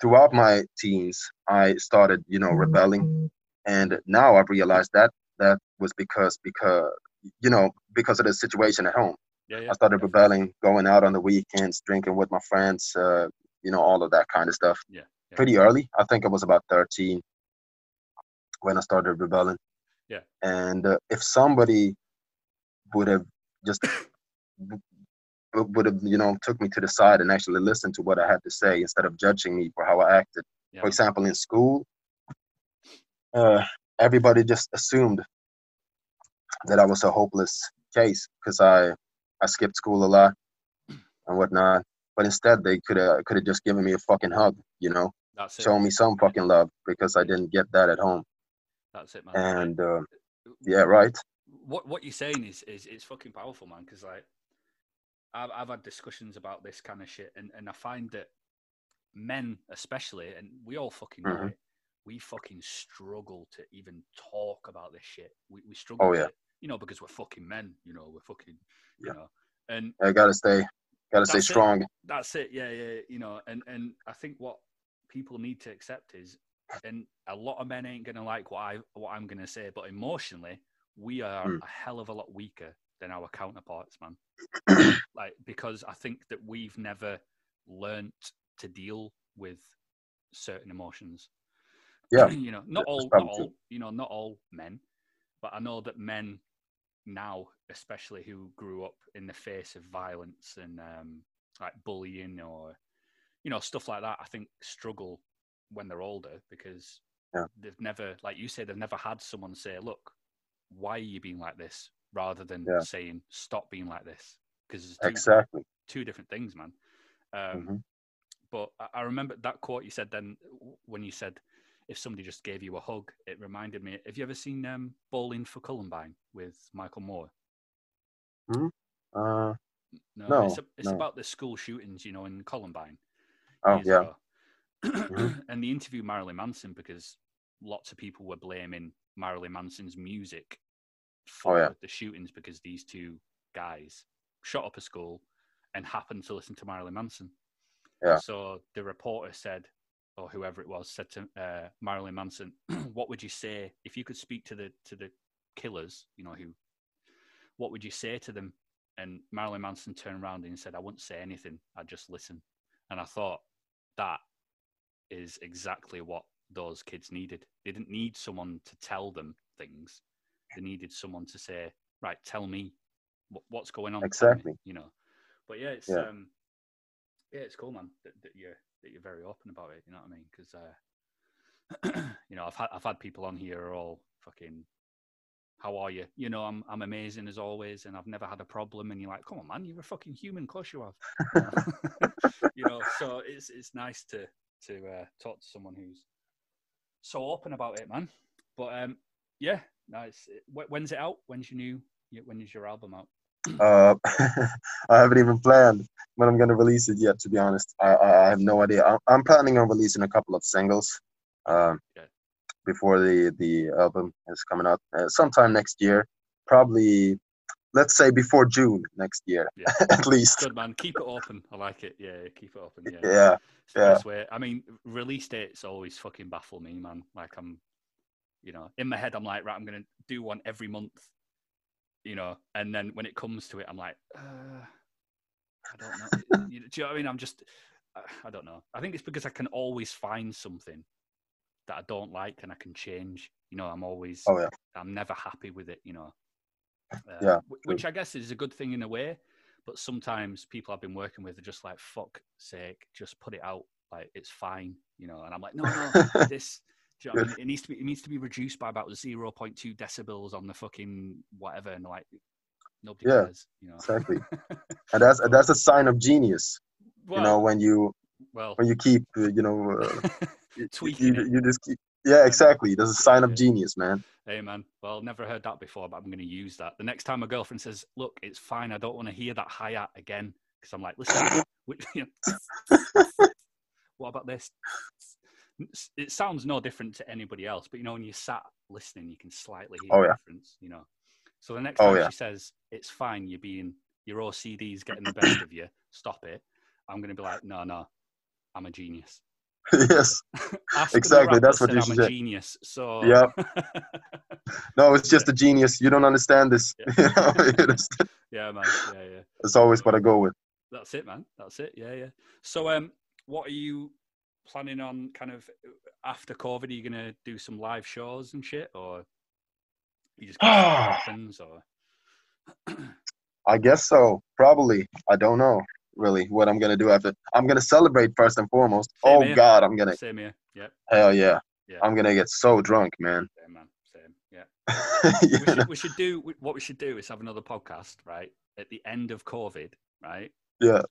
throughout my teens, I started, you know, rebelling, and now I've realized that that was because because you know because of the situation at home. Yeah, yeah. I started rebelling, going out on the weekends, drinking with my friends, uh, you know, all of that kind of stuff. Yeah, yeah. Pretty early. I think I was about 13 when I started rebelling. Yeah. And uh, if somebody would have just would have, you know, took me to the side and actually listened to what I had to say instead of judging me for how I acted. Yeah, For example, in school, uh, everybody just assumed that I was a hopeless case because I I skipped school a lot and whatnot. But instead, they could have could have just given me a fucking hug, you know, That's it. show me some fucking love because I didn't get that at home. That's it, man. And uh, yeah, right. what what you're saying is is it's fucking powerful, man. Because like, I've I've had discussions about this kind of shit, and and I find that men, especially, and we all fucking know Mhm. it, we fucking struggle to even talk about this shit. We we struggle. Oh, to, yeah. You know, because we're fucking men. You know, we're fucking. You Yeah. know, and I gotta stay, gotta stay That's it. strong. that's it yeah yeah you know and and i think what people need to accept is and a lot of men ain't gonna like what i what i'm gonna say but emotionally we are Mm. a hell of a lot weaker than our counterparts man like because i think that we've never learnt to deal with certain emotions Yeah, you know not all not all you know not all men but i know that men now especially who grew up in the face of violence and um like bullying or you know stuff like that i think struggle when they're older because Yeah. they've never like you say they've never had someone say look why are you being like this rather than Yeah. saying stop being like this because it's two, Exactly. two different things man um Mhm. but I remember that quote you said then when you said, if somebody just gave you a hug, it reminded me. Have you ever seen um, Bowling for Columbine with Michael Moore? Uh, No, No, it's, a, it's no. about the school shootings, you know, in Columbine. oh yeah. Mhm. and they interviewed Marilyn Manson because lots of people were blaming Marilyn Manson's music for Oh, yeah. the shootings because these two guys shot up a school and happened to listen to Marilyn Manson. Yeah. So the reporter said, or whoever it was, said to uh, Marilyn Manson, "What would you say if you could speak to the to the killers? You know who? What would you say to them?" And Marilyn Manson turned around and said, "I wouldn't say anything. I'd just listen." And I thought that is exactly what those kids needed. They didn't need someone to tell them things. They needed someone to say, "Right, tell me what, what's going on." Exactly. you know. But yeah, it's Yeah. um, yeah, it's cool, man. That, that you're that you're very open about it. You know what I mean? Because uh, you know, I've had I've had people on here are all fucking. How are you? You know, I'm I'm amazing as always, and I've never had a problem. And you're like, come on, man, you're a fucking human. Of course you have. you know, so it's it's nice to to uh, talk to someone who's so open about it, man. But um, yeah, nice. When's it out? When's your new? When is your album out? Uh, I haven't even planned when I'm gonna release it yet. To be honest, I I, I have no idea. I'm, I'm planning on releasing a couple of singles, um, Okay. before the the album is coming out uh, sometime next year. Probably, let's say before June next year, Yeah. at least. Good man. Keep it open. I like it. Yeah, keep it open. Yeah. Yeah, yeah. way. I mean, release dates always fucking baffle me, man. Like I'm, you know, in my head, I'm like, right, I'm gonna do one every month, you know, and then when it comes to it, I'm like, uh, I don't know. you, do you know what I mean? I'm just, uh, I don't know. I think it's because I can always find something that I don't like and I can change. You know, I'm always, Oh yeah, I'm never happy with it, you know. Uh, Yeah, wh- Which I guess is a good thing in a way, but sometimes people I've been working with are just like, fuck sake, just put it out. Like it's fine, you know. And I'm like, no, no, this. You know I mean? It needs to be. It needs to be reduced by about 0.2 decibels on the fucking whatever, and like nobody Yeah, cares, you know. exactly. and that's that's a sign of genius. well, you know, when you well, when you keep, uh, you know, uh, Tweaking you, you just keep. Yeah, exactly. That's a sign of genius, man. Hey man, well, never heard that before, but I'm going to use that. The next time my girlfriend says, "Look, it's fine. I don't want to hear that hi hat again," because I'm like, "Listen, we- you know, what about this?" It sounds no different to anybody else, but you know, when you sat listening, you can slightly hear Oh, the yeah. difference. You know, so the next Oh, time yeah. she says, "It's fine. You're being your OCD's getting the best of you. Stop it." I'm going to be like, "No, no, I'm a genius." yes. Exactly, that's what you said I'm a say. genius. So Yep. No, it's just a genius. You don't understand this. Know, yeah, man. Yeah, yeah. it's always what I go with. That's it, man. That's it. Yeah, yeah. So, um, what are you planning on? Kind of uh, after COVID, are you gonna do some live shows and shit, or you just see ah. happens? Or I guess so. Probably. I don't know really what I'm gonna do after. I'm gonna celebrate first and foremost. Same oh here. God, I'm gonna. same here. Yep. Hell yeah. Yeah. I'm gonna get so drunk, man. Same, man. Same. Yeah. We should, we should do what we should do is have another podcast, right, at the end of COVID, right, Yeah.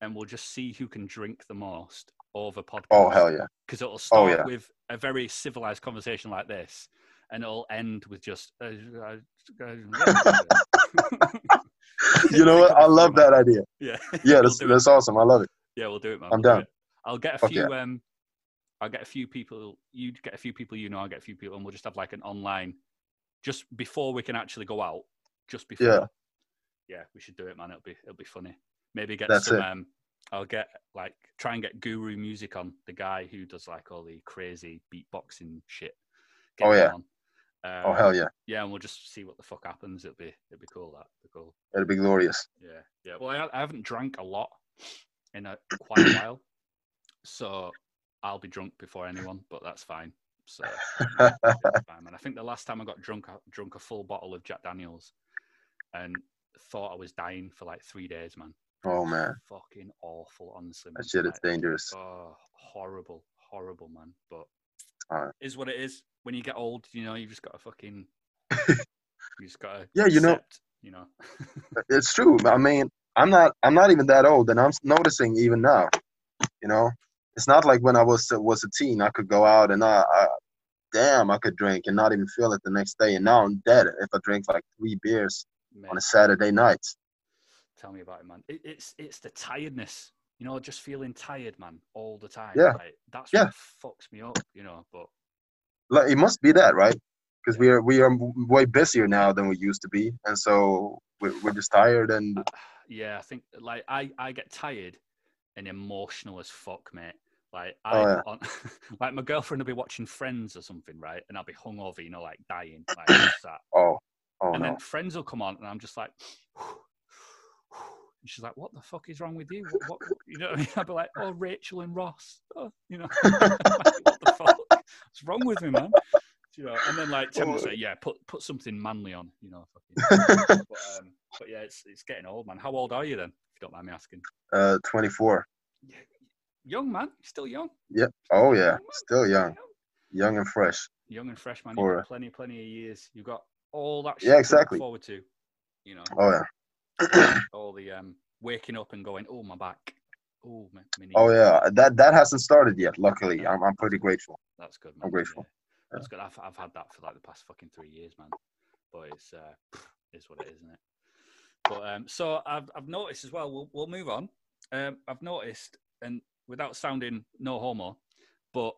and we'll just see who can drink the most over podcast. Oh hell yeah. because it'll start yeah. with a very civilized conversation like this, and it'll end with just. Uh, uh, You know what? I love that idea. Yeah, Yeah, We'll that's it. that's awesome. I love it. Yeah, we'll do it, man. I'm We'll down. I'll get a few. Um, I'll get a few people. You get a few people you know. I'll get a few people, and we'll just have like an online, just before we can actually go out. Just before. Yeah. Yeah, we should do it, man. It'll be it'll be funny. Maybe get That's some. it. Um, I'll get like try and get Guru Music on the guy who does like all the crazy beatboxing shit. Get Oh, yeah. on. Oh Um, hell yeah. Yeah, and we'll just see what the fuck happens. It'll be it'll be cool. That it'll be cool. It'll be glorious. Yeah, yeah. Well, I, I haven't drank a lot in a quite a while, so I'll be drunk before anyone. But that's fine. So yeah, fine, man. I think the last time I got drunk, I drunk a full bottle of Jack Daniels, and thought I was dying for like three days, man. Oh man, Fucking awful, honestly. Man. that shit is dangerous. Oh, horrible, horrible, man. But Alright. is what it is. When you get old, you know, you just got to fucking, you just got to. Yeah, you know- you know. It's true. I mean, I'm not I'm not even that old, and I'm noticing even now. You know, it's not like when I was was a teen. I could go out and I, I damn, I could drink and not even feel it the next day. And now I'm dead if I drink like three beers Mate, on a Saturday night. Tell me about it, man. It, it's it's the tiredness, you know, just feeling tired, man, all the time. Yeah. Like, that's Yeah. what fucks me up, you know. But Like it must be that, right? Because we are we are way busier now than we used to be, and so we're, we're just tired and uh, yeah, I think like I I get tired and emotional as fuck, mate. Like I, Oh, yeah. on, like my girlfriend will be watching Friends or something, right? And I'll be hungover, you know, like dying, like that. oh oh and no. then Friends will come on, and I'm just like, and she's like, "What the fuck is wrong with you? What, what, what-" you know what I mean?" I'll be like, "Oh, Rachel and Ross, oh, you know, like, what the fuck? What's wrong with me, man?" You know, and then like Tim will say, "Yeah, put put something manly on," you know. Fucking, but, um, but yeah, it's it's getting old, man. How old are you then? If you don't mind me asking. uh, 24. Yeah, young man, still young. Yeah. Oh yeah, Young, still young, young and fresh. young and fresh, man. You've got plenty, plenty of years. You've got all that. Shit Yeah, exactly. Forward to, you know, Oh yeah. all the um waking up and going, oh my back, oh my, my knee. Oh yeah. That that hasn't started yet. Luckily, I'm I'm pretty grateful. That's good, man. I'm grateful. Yeah. That's good. I've I've had that for like the past fucking three years, man. But it's uh, is what it is, isn't it? But um, so I've I've noticed as well. We'll we'll move on. Um, I've noticed, and without sounding no homo, but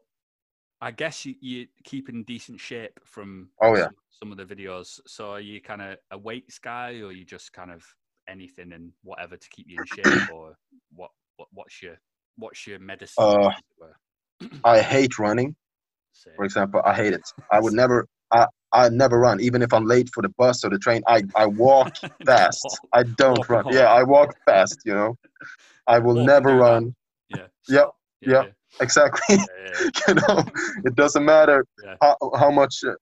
I guess you you keep in decent shape from Oh, yeah. some, some of the videos. So are you kind of a weights guy, or you just kind of anything and whatever to keep you in shape, or what what what's your what's your medicine? Uh, as it were? I hate running. Say. For example, I hate it. I would never. I I never run, even if I'm late for the bus or the train. I I walk fast. I don't Walk run. Yeah, I walk fast. You know, I will never run. Yeah. Yep, stop. yep. Exactly. yeah, yeah, you know, it doesn't matter Yeah. how, how much uh,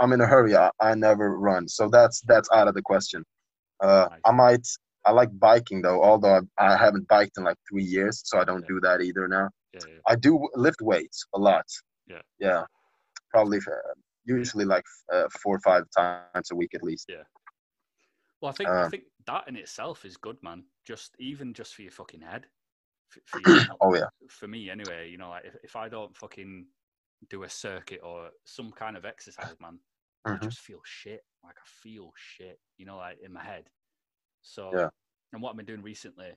I'm in a hurry. I, I never run, so that's that's out of the question. Uh, I might. I like biking though, although I, I haven't biked in like three years, so I don't Yeah. do that either now. yeah, yeah. I do lift weights a lot. Yeah. Yeah. Probably uh, usually like uh, four or five times a week at least. Yeah. Well, I think I Uh, think that in itself is good, man. Just even just for your fucking head. For, for, your, Oh yeah. for me, anyway. You know, like if, if I don't fucking do a circuit or some kind of exercise, man, I Mhm. just feel shit. Like I feel shit. You know, like in my head. So Yeah. and what I've been doing recently,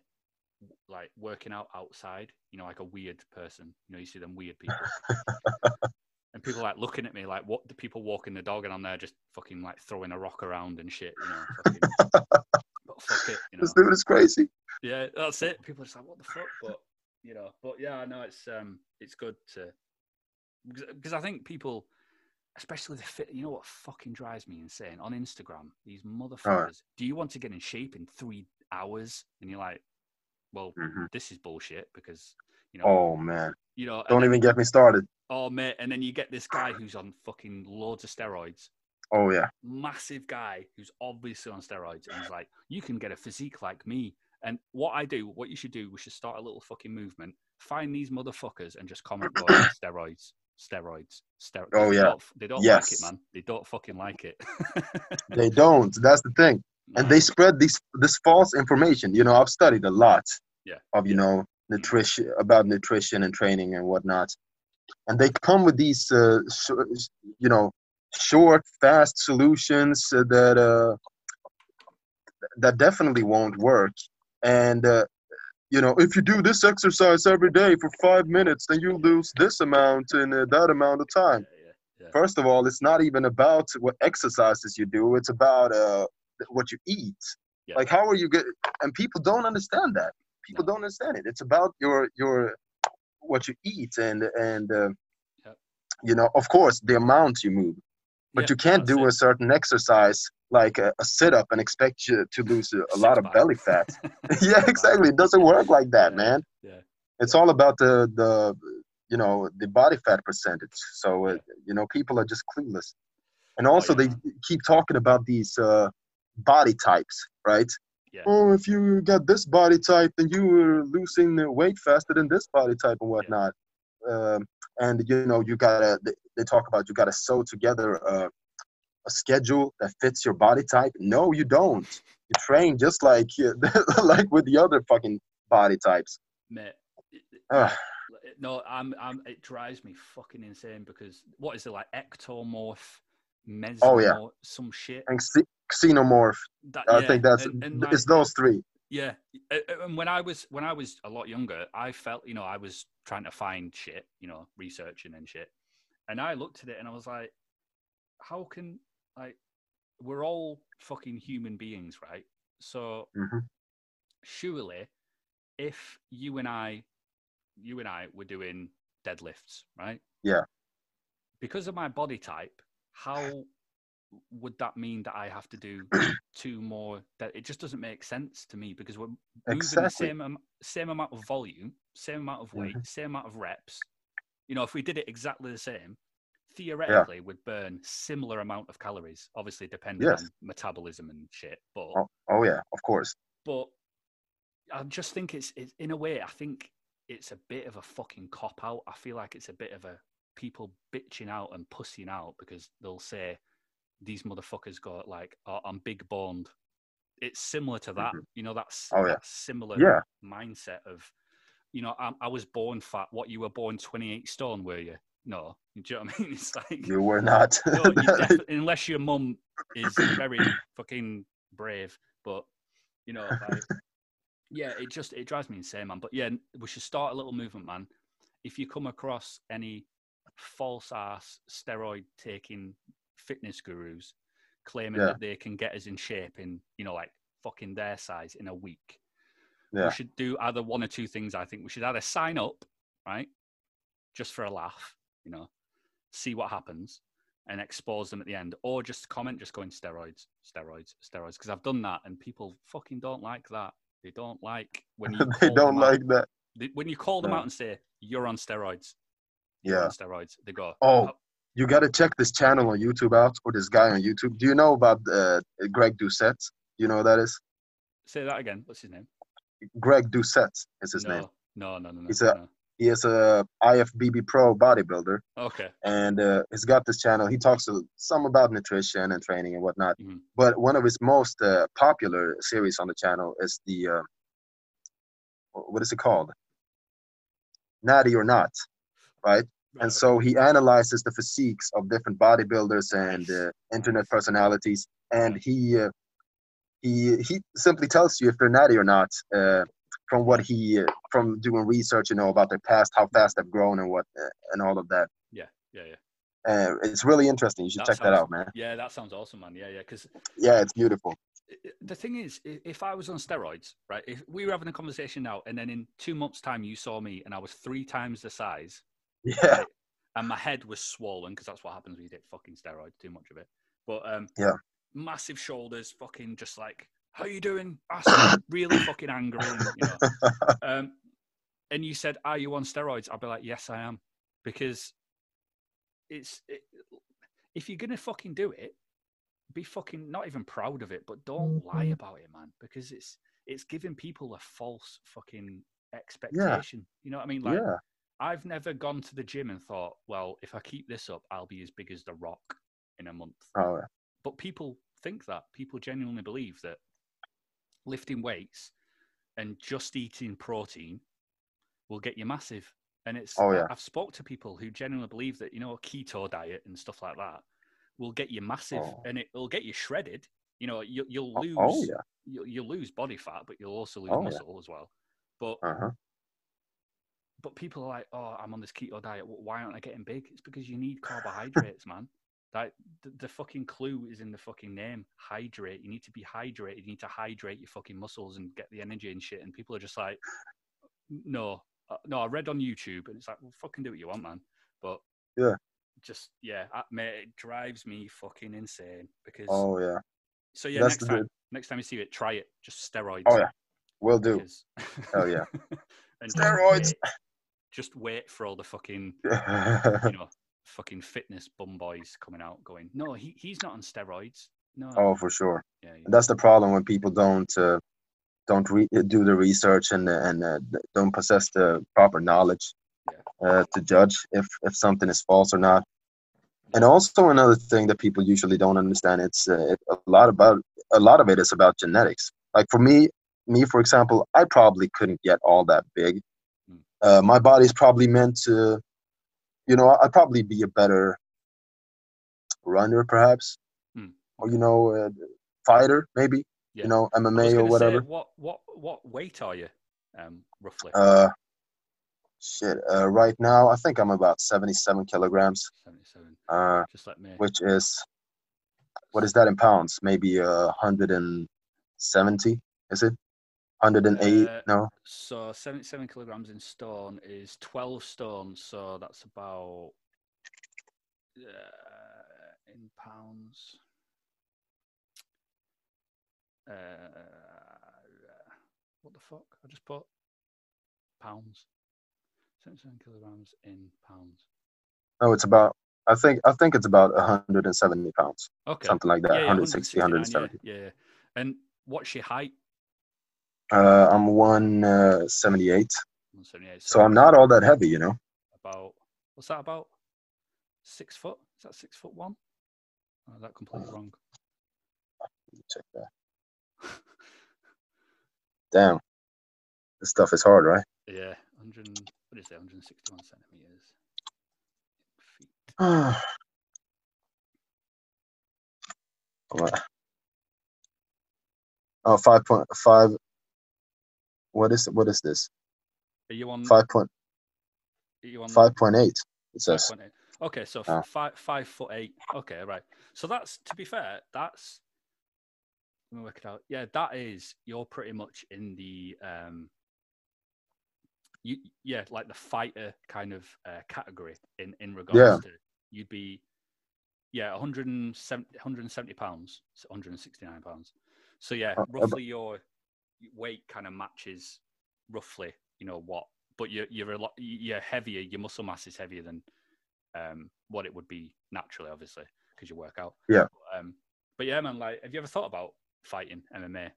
like working out outside. You know, like a weird person. You know, you see them weird people. And people like looking at me like, what? The people walking the dog, and I'm there just fucking like throwing a rock around and shit, you know. Fucking, but fuck it, you know. This dude is crazy. Yeah, that's it. People are just like, what the fuck? But you know, but yeah, I know it's um, it's good to because I think people, especially the fit, you know what fucking drives me insane on Instagram. These motherfuckers. Do you want to get in shape in three hours? And you're like, well, Mhm. this is bullshit because you know, Oh man. you know, Don't then- even get me started. Oh mate, and then you get this guy who's on fucking loads of steroids, Oh yeah. massive guy who's obviously on steroids, and he's like, "You can get a physique like me." And what I do, what you should do, we should start a little fucking movement. Find these motherfuckers and just comment steroids, steroids, steroids. Oh, They yeah. don't, they don't like it, Yes. man. They don't fucking like it. They don't. That's the thing. And they spread these this false information. You know, I've studied a lot Yeah. of you Yeah. know nutrition about nutrition and training and whatnot, and they come with these uh, sh- you know short, fast solutions that uh, that definitely won't work. And uh, you know, if you do this exercise every day for five minutes, then you lose this amount in uh, that amount of time. yeah, yeah. First of all, it's not even about what exercises you do. It's about uh, what you eat. Yeah. Like, how are you get? And people don't understand that. People No. don't understand it. It's about your your what you eat and and uh, you know, of course, the amount you move. But Yeah, you can't do it. a certain exercise like a, a sit up and expect you to lose a, a lot of belly fat. yeah, exactly. It doesn't work like that, Yeah. man. Yeah. It's all about the the you know the body fat percentage. So uh, you know people are just clueless, and also yeah, they keep talking about these uh, body types, right? Yeah. Oh, if you got this body type, then you were losing the weight faster than this body type and whatnot. Um, and you know you gotta they, they talk about you gotta sew together uh, a schedule that fits your body type. No, you don't. You train just like like with the other fucking body types. Mate, it- it- Ugh. like, no, I'm, I'm. It drives me fucking insane because what is it like ectomorph, mesomorph, Oh, yeah. some shit. And xenomorph. That, I think that's and- and, it's like, those three. Yeah, and when I was when I was a lot younger, I felt you know I was trying to find shit, you know, researching and shit, and I looked at it and I was like, how can like we're all fucking human beings, right? So Mhm. surely, if you and I, you and I were doing deadlifts, right? Yeah. Because of my body type, how would that mean that I have to do two more? That it just doesn't make sense to me because we're moving the same am- same amount of volume, same amount of weight, same amount of reps. You know, if we did it exactly the same, theoretically would burn similar amount of calories. Obviously, depending Yes. on metabolism and shit. But Oh, oh yeah, of course. but I just think it's, it's in a way I think it's a bit of a fucking cop out. I feel like it's a bit of a people bitching out and pussying out because they'll say these motherfuckers got like oh, I'm big boned. It's similar to that, mm-hmm. you know. That's Oh, yeah. that similar Yeah. mindset of, you know, I, I was born fat. What you were born 28 stone, were you? No, do you know what I mean? It's like You were not. no, you defi- unless your mum is very fucking brave. But you know, like, yeah, it just it drives me insane, man. But yeah, we should start a little movement, man. If you come across any false ass steroid taking fitness gurus claiming Yeah. that they can get us in shape in you know like fucking their size in a week, Yeah. we should do either one or two things. I think we should either sign up, right, just for a laugh, you know, see what happens, and expose them at the end, or just comment, just going steroids, steroids, steroids, because I've done that, and people fucking don't like that. They don't like when you they call don't them out- like that. they- when you call them No. out and say you're on steroids. You're Yeah. on steroids. They go, Oh, you got to check this channel on YouTube out, or this guy on YouTube. Do you know about uh, Greg Doucette? You know who that is? say that again. What's his name? Greg Doucette is his no, name. no, no, no, no. He's a- no. He is a IFBB pro bodybuilder, Okay. and uh, he's got this channel. He talks to some about nutrition and training and whatnot. Mhm. But one of his most uh, popular series on the channel is the uh, what is it called? Natty or Not, right? And so he analyzes the physiques of different bodybuilders and uh, internet personalities, and he uh, he he simply tells you if they're natty or not uh, from what he from doing research, you know, about their past, how fast they've grown, and what and all of that. yeah, yeah, yeah. Uh, it's really interesting. You should That check that out, man. Yeah, that sounds awesome, man. Yeah, yeah. Because Yeah, it's beautiful. the thing is, if I was on steroids, right? If we were having a conversation now, and then in two months' time you saw me, and I was three times the size, Yeah, and my head was swollen because that's what happens when you take fucking steroids, too much of it. But um, Yeah. massive shoulders, fucking just like, how you doing? Ass really fucking angry, and, you know. Um, and you said, "Are you on steroids?" I'd be like, "Yes, I am," because it's it, if you're gonna fucking do it, be fucking not even proud of it, but don't lie mm-hmm. about it, man, because it's it's giving people a false fucking expectation. You know what I mean? Like, yeah, I've never gone to the gym and thought, well, if I keep this up, I'll be as big as The Rock in a month. oh, But people think that. People genuinely believe that lifting weights and just eating protein will get you massive. And it's, Oh, yeah. I've spoke to people who genuinely believe that, you know, a keto diet and stuff like that will get you massive Oh. and it will get you shredded. You know, you, you'll Oh, lose, oh, yeah. you'll, you'll lose body fat, but you'll also lose Oh, yeah. muscle as well. But uh huh. but people are like, oh, I'm on this keto diet. Why aren't I getting big? It's because you need carbohydrates, man. Like the, the fucking clue is in the fucking name. Hydrate. You need to be hydrated. You need to hydrate your fucking muscles and get the energy and shit. And people are just like, no, uh, no. I read on YouTube, and it's like, well, fucking do what you want, man. But Yeah. just yeah, uh, mate, it drives me fucking insane because. Oh yeah, so yeah, that's next time, good- next time you see it, try it. Just steroids. Oh, yeah. will do. because- Hell yeah. and Steroids. wait- Just wait for all the fucking you know, fucking fitness bum boys coming out going, no, he, he's not on steroids. No. oh, for sure. yeah, yeah. And that's the problem when people don't uh, don't re- do the research and uh, and uh, don't possess the proper knowledge uh, to judge if if something is false or not. And also another thing that people usually don't understand it's uh, it, a lot about a lot of it is about genetics. Like for me, me for example, I probably couldn't get all that big Mm. uh, my body's probably meant to, you know, I'd probably be a better runner, perhaps, Hmm. or you know, uh, fighter, maybe, Yeah. you know, MMA or gonna say, whatever. what what what weight are you, um, roughly? Uh, shit. Uh, right now, I think I'm about 77 kilograms, Seventy-seven. uh, Just let me. which is, what is that in pounds? Maybe uh, 170, is it? 108? Uh, no. So seventy-seven kilograms in stone is twelve stone. So that's about uh, in pounds. Uh, what the fuck? I just put pounds. Seventy-seven kilograms in pounds. No, it's about, I think, I think it's about 170 pounds, Okay. something like that. Yeah, yeah, 160, 170. Yeah, yeah. And what's your height? Uh, I'm 178, 178. so I'm not all that heavy, you know. about what's that about? Six foot? Is that six foot one? Is that completely wrong? Check that. Damn, this stuff is hard, right? Yeah, 100. and- What is it? 161 centimeters. Feet. oh, oh, five point five. What is what is this? Are you on? Five point Are you on? five point eight. It says. 5.8? Okay, so Oh. five five foot eight. Okay, right. So that's to be fair. That's let me work it out. Yeah, that is you're pretty much in the um. You, yeah, like the fighter kind of uh, category in in regards Yeah. to you'd be yeah 170 170 pounds so 169 pounds so yeah Uh, ab- roughly your weight kind of matches roughly you know what but you're you're a lot you're heavier your muscle mass is heavier than um what it would be naturally obviously because you work out Yeah. but, um but yeah man like have you ever thought about fighting mma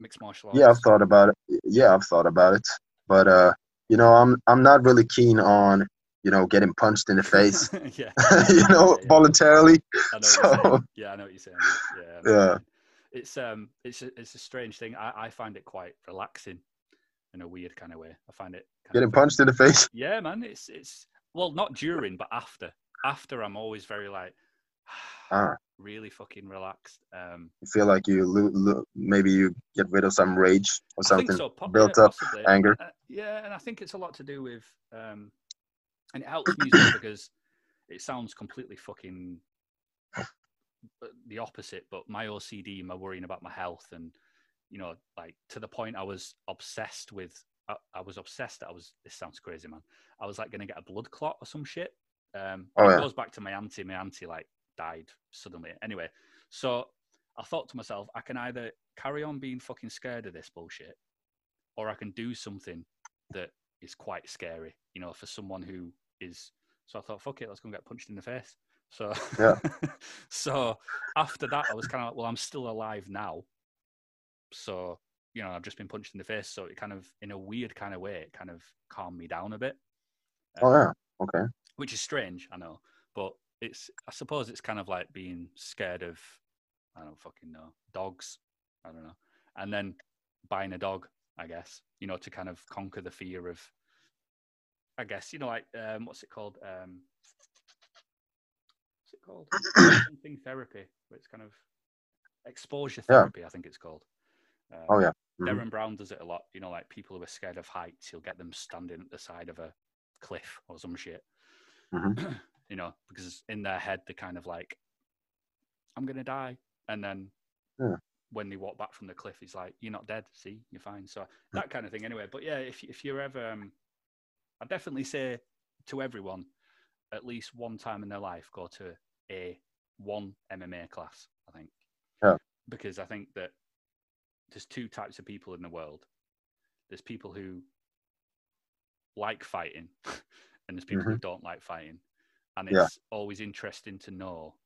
mixed martial arts Yeah, I've thought about it. Yeah, I've thought about it, but uh, you know, I'm I'm not really keen on you know getting punched in the face, yeah you know, Yeah, yeah. voluntarily. I know what you're saying. So- Yeah, I know what you're saying. Yeah, I know what you're Yeah. saying. It's um, it's a, it's a strange thing. I, I find it quite relaxing in a weird kind of way. I find it kind Getting punched in the face. Yeah, man. It's it's well, not during, but after. After, I'm always very like Ah. Really fucking relaxed. Um, You feel like you lo- lo- maybe you get rid of some rage or something. so. built yeah, up possibly. anger. Uh, yeah, and I think it's a lot to do with, um, and it helps music because it sounds completely fucking uh, the opposite. But my OCD, my worrying about my health, and you know, like to the point I was obsessed with. I, I was obsessed. that I was. This sounds crazy, man. I was like going to get a blood clot or some shit. Um, Oh, it goes back to my auntie. My auntie like died suddenly. Anyway, so I thought to myself, I can either carry on being fucking scared of this bullshit, or I can do something that is quite scary, you know, for someone who is. So I thought, fuck it, let's go and get punched in the face. So, Yeah. so after that, I was kind of like, well, I'm still alive now. So, you know, I've just been punched in the face. So it kind of, in a weird kind of way, it kind of calmed me down a bit. Oh Um, yeah. Okay. which is strange, I know, but it's I suppose it's kind of like being scared of I don't fucking know dogs, I don't know, and then buying a dog, I guess, you know, to kind of conquer the fear of, I guess, you know, like um, what's it called? Um, what's it called? Something therapy, where it's kind of exposure Yeah. therapy, I think it's called. Um, Oh yeah. Mhm. Derren Brown does it a lot. You know, like people who are scared of heights, he'll get them standing at the side of a cliff or some shit. Mhm. you know, because in their head they're kind of like, "I'm gonna die," and then Yeah. when they walk back from the cliff, he's like, "You're not dead. See, you're fine." So that kind of thing. Anyway, but yeah, if if you're ever, um, I definitely say to everyone, at least one time in their life, go to a one MMA class. I think. Yeah. Because I think that there's two types of people in the world. There's people who like fighting, and there's people who don't like fighting, and it's Yeah. always interesting to know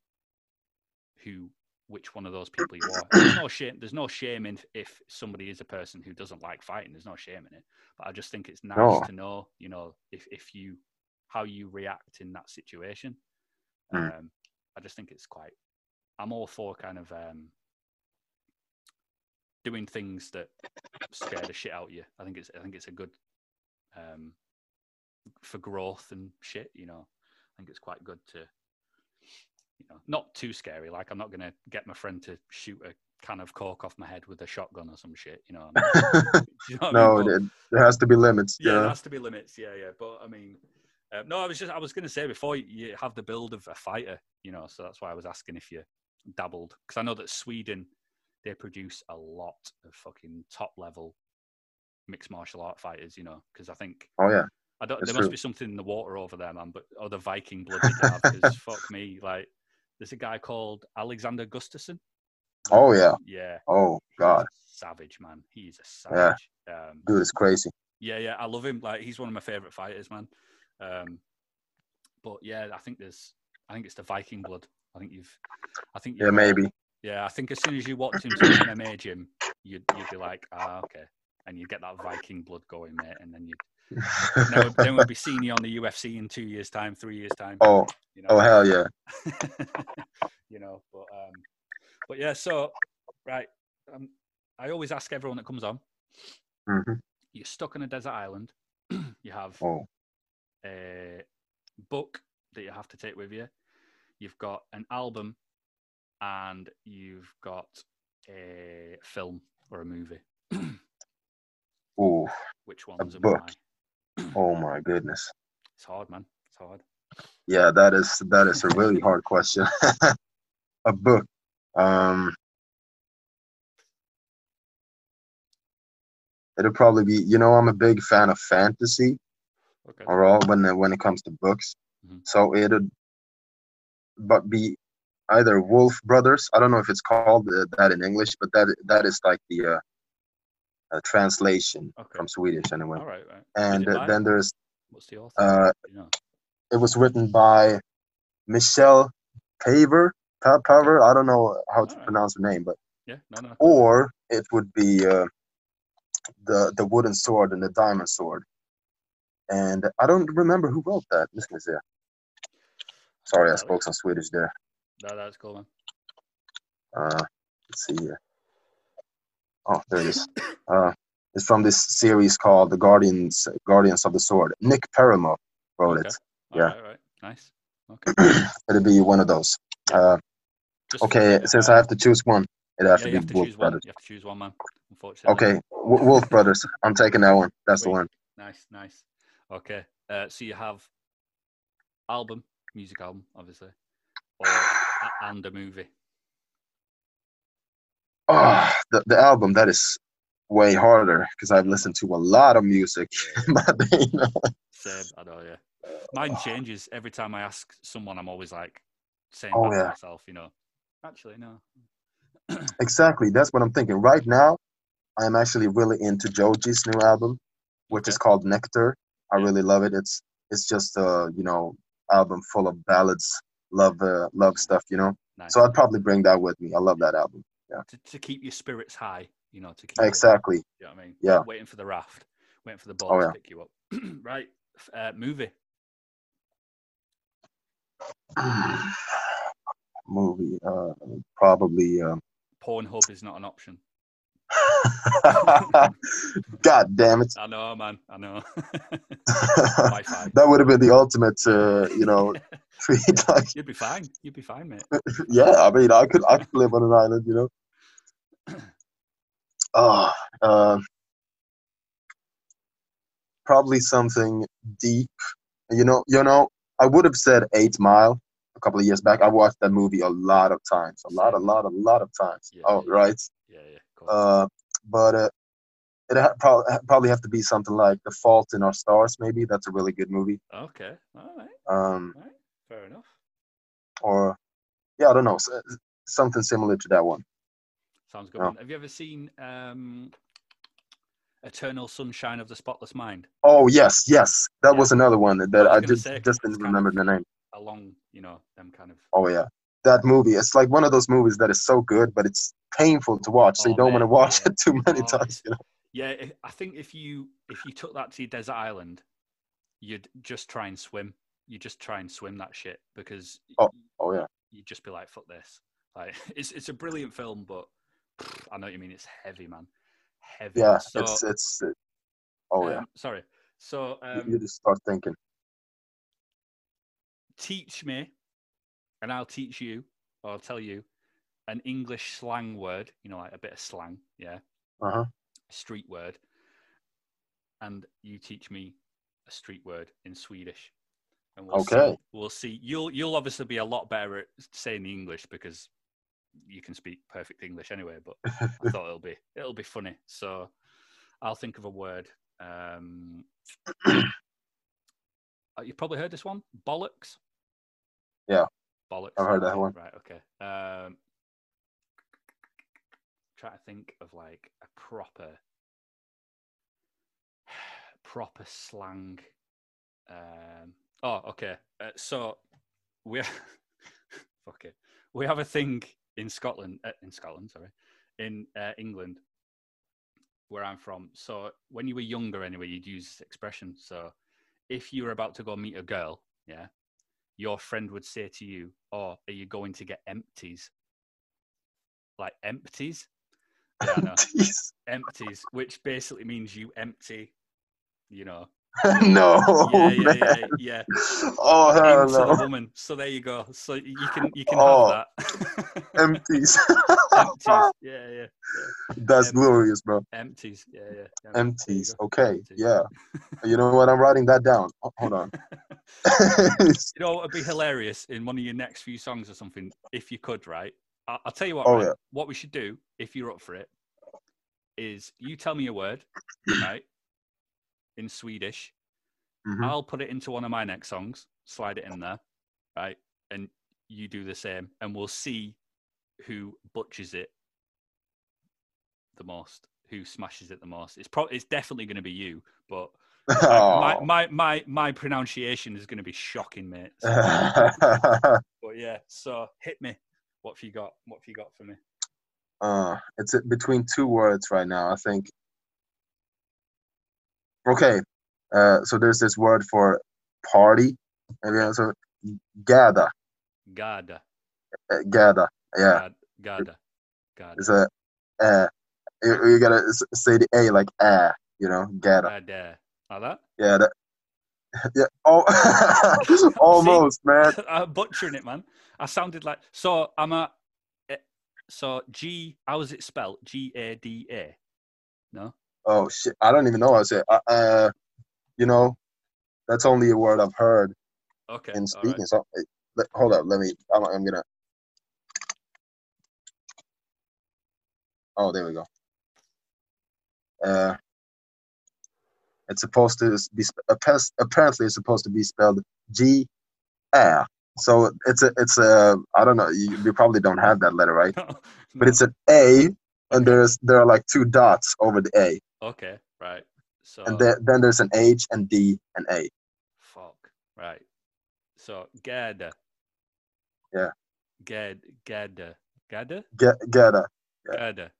who which one of those people you are. There's no shame. There's no shame in if somebody is a person who doesn't like fighting. There's no shame in it. But I just think it's nice No. to know, you know, if if you how you react in that situation. Mm. Um, I just think it's quite. I'm all for kind of um, doing things that scare the shit out of you. I think it's I think it's a good um, for growth and shit. You know, I think it's quite good to, you know, not too scary. Like I'm not gonna get my friend to shoot a can of cork off my head with a shotgun or some shit. You know. I mean? You know what I no, mean? But- there has to be limits. yeah, there has to be limits. Yeah, yeah. But I mean, uh, no, I was just I was going to say before you have the build of a fighter, you know, so that's why I was asking if you dabbled because I know that Sweden they produce a lot of fucking top level mixed martial art fighters, you know, because I think Oh yeah. I don't. That's there must true. be something in the water over there, man. But or the Viking blood because fuck me, like there's a guy called Alexander Gustafsson. Oh yeah. Yeah. Oh god. savage man. He's a Yeah. savage. Um, Dude is crazy. yeah, yeah, I love him. Like he's one of my favorite fighters, man. Um, but yeah, I think there's, I think it's the Viking blood. I think you've, I think Yeah, maybe. Yeah, I think as soon as you walked into an MMA gym, you'd you'd be like, ah, okay, and you get that Viking blood going, mate, and then you then, we'll, then we'll be seeing you on the UFC in two years' time, three years' time. oh, you know, oh hell yeah. you know, but um, but yeah, so right, um, I always ask everyone that comes on, hmm you're stuck on a desert island, you have Oh, a book that you have to take with you. You've got an album, and you've got a film or a movie. ooh, Which ones a book. Oh my goodness. It's hard, man. It's hard. Yeah, that is that is a really hard question. a book. Um, it'll probably be. You know, I'm a big fan of fantasy. Okay. Overall, when it- when it comes to books, Mhm. so it'd but be either Wolf Brothers. I don't know if it's called uh, that in English, but that that is like the uh, uh, translation Okay. from Swedish anyway. All right. Right. And uh, then there's what's the author? uh, you know. it was written by Michelle Paver. Pa- Paver. I don't know how to Alright. pronounce her name, but Yeah. No. No. or it would be uh, the the wooden sword and the diamond sword. And I don't remember who wrote that. Vi. Sorry, I spoke some Swedish there. No, that's cool, man. Uh, let's see here. Oh, there it is. Uh, it's from this series called The Guardians Guardians of the Sword. Nick Perimo wrote Okay. it. All Yeah. right. Right. Nice. Okay. It'll be one of those. Uh, okay, since uh, I have to choose one, it has yeah, to be have to Wolf one. Brothers. You have to choose one, man. Unfortunately. Okay, w- Wolf Brothers. I'm taking that one. That's the one. Nice, nice. Okay. Uh, so you have album, music album, obviously, or and a movie. Oh, the, the album that is way harder because I've listened to a lot of music. but you know, Same, I know, yeah. Mine changes every time I ask someone. I'm always like saying Oh, yeah. myself, you know. Actually, no. exactly, that's what I'm thinking. Right now, I am actually really into Joji's new album, which is called Nectar. I really love it. It's it's just a you know album full of ballads, love uh, love stuff. You know, Nice. so I'd probably bring that with me. I love that album. To, to keep your spirits high, you know, to keep Exactly. you know what I mean? Yeah. Waiting for the raft, waiting for the boat Oh, to yeah. pick you up. right. Uh, movie. Movie, uh, probably. Um, Pornhub is not an option. God damn it! I know, man. I know. that would have been the ultimate, uh, you know, treat. Like, You'd be fine. You'd be fine, mate. yeah, I mean, I could, I could live on an island, you know. Oh, uh, probably something deep. You know, you know, I would have said Eight Mile a couple of years back. I watched that movie a lot of times, a lot, a lot, a lot of times. Yeah, oh, yeah. right. Yeah, yeah. Cool. Uh, but uh, it ha- prob- probably have to be something like The Fault in Our Stars. Maybe that's a really good movie. okay. All right. Um, All right. Fair enough. or yeah, I don't know, something similar to that one. Sounds good. Man. Have you ever seen um, Eternal Sunshine of the Spotless Mind? Oh yes, yes, that Yeah. was another one that I I just say, just didn't remember the name. Along, you know, them kind of. Oh yeah, that movie. It's like one of those movies that is so good, but it's painful to watch. So Oh, you don't want to watch yeah. it too many Oh, times. You know? Yeah, if, I think if you if you took that to your desert island, you'd just try and swim. You just try and swim that shit because Oh. Oh yeah, you'd just be like, "Fuck this!" Like it's it's a brilliant film, but I know what you mean. It's heavy, man. Heavy. yeah. So, it's it's. It, oh yeah. um, sorry. So um, you just start thinking. teach me, and I'll teach you, or I'll tell you, an English slang word. You know, like a bit of slang, yeah, Uh huh. street word, and you teach me a street word in Swedish. And we'll Okay. See, we'll see. You'll you'll obviously be a lot better at saying the English because you can speak perfect English anyway. But I thought it'll be it'll be funny. So I'll think of a word. Um, uh, you probably heard this one, bollocks. Yeah. bollocks. I've heard that one. Right. Okay. Um, try to think of like a proper, proper slang. Um, oh, okay. Uh, so we fuck it. We have a thing in Scotland. Uh, in Scotland, sorry, in uh, England, where I'm from. So when you were younger, anyway, you'd use this expression. So if you were about to go meet a girl, yeah, your friend would say to you, "Oh, are you going to get empties?" Like empties. Yeah, know. Empties, which basically means you empty. You know. no, Yeah, yeah, man. yeah, yeah. Oh hell Into no. woman. So there you go. So you can you can Oh. have that. Empties. empties. Yeah, yeah. That's Em- glorious, bro. Empties. Yeah, yeah. yeah. Empties. Okay. Empties. Yeah. You know what? I'm writing that down. Ho- Hold on. You know, it'd be hilarious in one of your next few songs or something if you could, right? I'll, I'll tell you what. Oh, right? yeah. What we should do if you're up for it is you tell me a word, right, in Swedish. Mhm. I'll put it into one of my next songs, slide it in there, right, and you do the same, and we'll see who butchers it the most, who smashes it the most. It's probably it's definitely going to be you, but my, Oh. my my my pronunciation is going to be shocking, mate. So- but yeah, so hit me. What have you got? What have you got for me? uh, it's between two words right now. I think. Okay, uh, so there's this word for party. Maybe also gather, Gada. uh, gather. Yeah, Gad- Gada. Gada. it's a uh, you, you gotta say the a like ah, you know, gather. Gada. Like? Yeah, that. Yeah, oh, almost, man. I'm butchering it, man. I sounded like so. I'm a eh, so G. How is it spelled? G A D A. No. Oh shit, I don't even know how to say. Uh, uh, you know, that's only a word I've heard Okay. in speaking. right. So, uh, let, hold up, let me. I'm, I'm gonna. Oh, there we go. Uh, it's supposed to be apparently it's supposed to be spelled G R. So it's a it's a I don't know. You, you probably don't have that letter, right? But No. it's an A, and there's there are like two dots over the A, okay. Right. So and then then there's an H and D and A. fuck. Right. So Gada. Yeah. Gad Gada. Gada. Geta. Gada.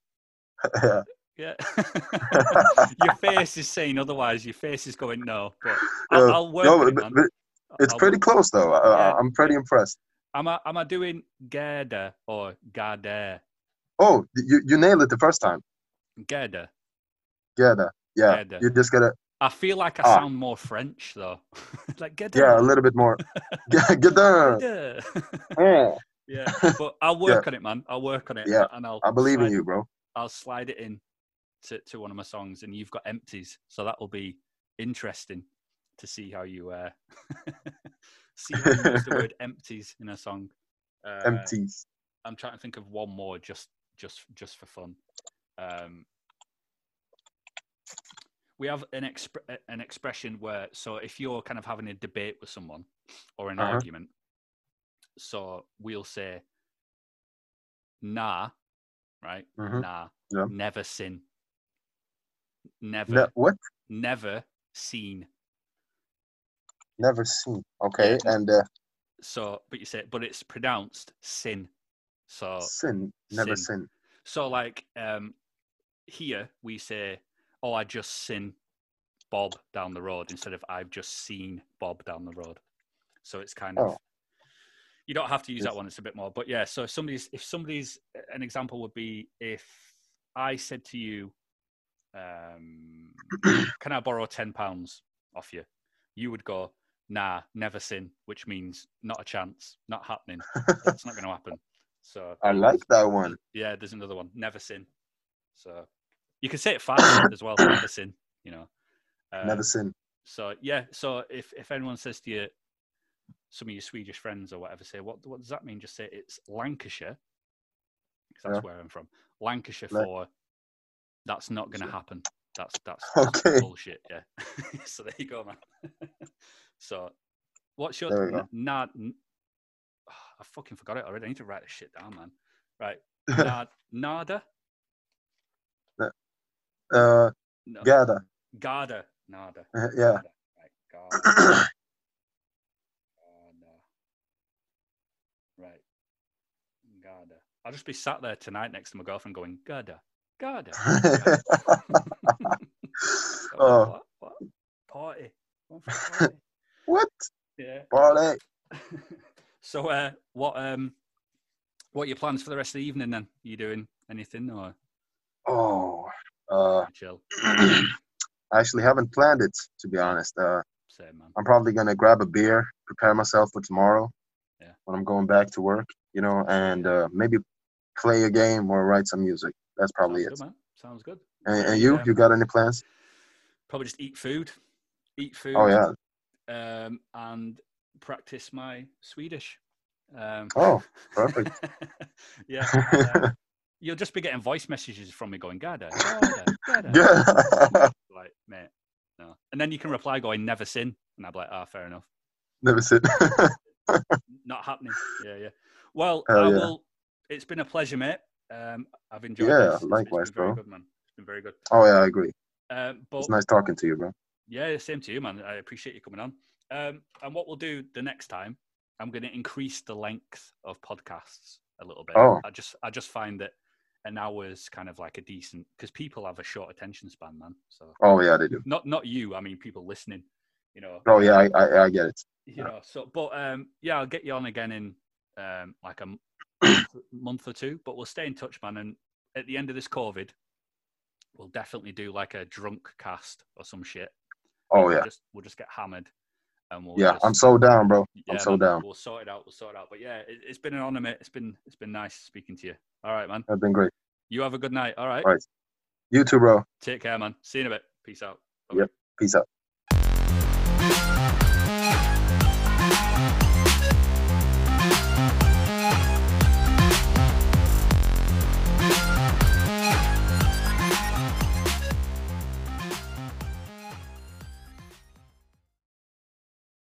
Yeah. Yeah. your face is saying otherwise. Your face is going no. But I'll, Uh, I'll work no, on it, but It's I'll pretty work- close though. I, Yeah, I, I'm pretty yeah. impressed. Am I am I doing Gada or Gada? Oh, you you nailed it the first time. Gada. Geta. Yeah. Geta. You just gotta I feel like I Ah. sound more French though. like Gada. yeah a little bit more. Get. Oh, yeah, but I'll work on it, man. I'll work on it. Yeah, and I'll I believe in you, bro. I'll slide it in to, to one of my songs, and you've got empties, so that will be interesting to see how you uh, see how you use the word empties in a song. Uh, Empties. I'm trying to think of one more just just just for fun. Um, we have an exp- an expression where so if you're kind of having a debate with someone or an Uh-huh. argument, so we'll say nah, right? Mhm. Nah, Yeah. never sin, never, Ne- what? never seen. Never seen. Okay, Yeah. and uh, So, but you say, but it's pronounced sin. So, sin. Never sin. sin. So, like um, here we say, "Oh, I just seen Bob down the road," instead of "I've just seen Bob down the road." So it's kind of Oh. you don't have to use that one; it's a bit more. But yeah, so if somebody's if somebody's an example would be if I said to you, um, "Can I borrow ten pounds?" off you, you would go, nah, never sin, which means not a chance, not happening. That's not going to happen. So I like that one. yeah, there's another one, never sin. So you can say it fast as well, never sin. You know, Um, Never sin. So yeah, so if if anyone says to you, some of your Swedish friends or whatever say, what what does that mean? Just say it's Lancashire, because that's Yeah. where I'm from. Lancashire La- for that's not going to happen. That's that's, that's Okay. bullshit. Yeah. so there you go, man. so what's your There we go. nad? n- I fucking forgot it already. I need to write this shit down, man. Right, nad, nada, uh, no, Gada. Garda, nada. Uh, Yeah. Garda. Right, Garda. Garda. Right. Garda. I'll just be sat there tonight next to my girlfriend going, Garda, Garda. Garda." Oh, oh, what? What? Party. Going for a party. what? yeah. Party. so, uh, what um, what are your plans for the rest of the evening? Then, are you doing anything or Oh, uh, chill? I actually haven't planned it to be honest. Uh, Same man. I'm probably gonna grab a beer, prepare myself for tomorrow. Yeah. When I'm going back to work, you know, and uh, maybe play a game or write some music. That's probably Sounds it. good, man. Sounds good. And, and you, Yeah. you got any plans? Probably just eat food. Eat food. Oh yeah. um, and practice my Swedish. Um, Oh, perfect. yeah, uh, you'll just be getting voice messages from me going, Gada, Gada, Gada. Like, mate, no. And then you can reply going, never sin. And I'll be like, ah, fair enough. Never sit. Not happening. Yeah, yeah. Well, yeah. will. It's been a pleasure, mate. Um, I've enjoyed it. Yeah, this. Likewise, it's been very bro. good, man. It's been very good. oh yeah, I agree. Um, but It's nice talking to you, bro. Yeah, same to you, man. I appreciate you coming on. Um, and what we'll do the next time, I'm going to increase the length of podcasts a little bit. Oh. I just, I just find that an hour is kind of like a decent because people have a short attention span, man. So Oh yeah, they do. not, not you. I mean, people listening. You know. Oh yeah, I I, I get it. You know. So, but um, yeah, I'll get you on again in um like a month, or two. But we'll stay in touch, man. And at the end of this COVID, we'll definitely do like a drunk cast or some shit. Oh We'll yeah, just we'll just get hammered, and we'll yeah. just, I'm so down, bro. yeah, I'm so man, down. We'll sort it out. We'll sort it out. But yeah, it, it's been an honor, mate. It's been it's been nice speaking to you. All right, man. It's been great. You have a good night. All right. Right. You too, bro. Take care, man. See you in a bit. Peace out. Yep. Peace out.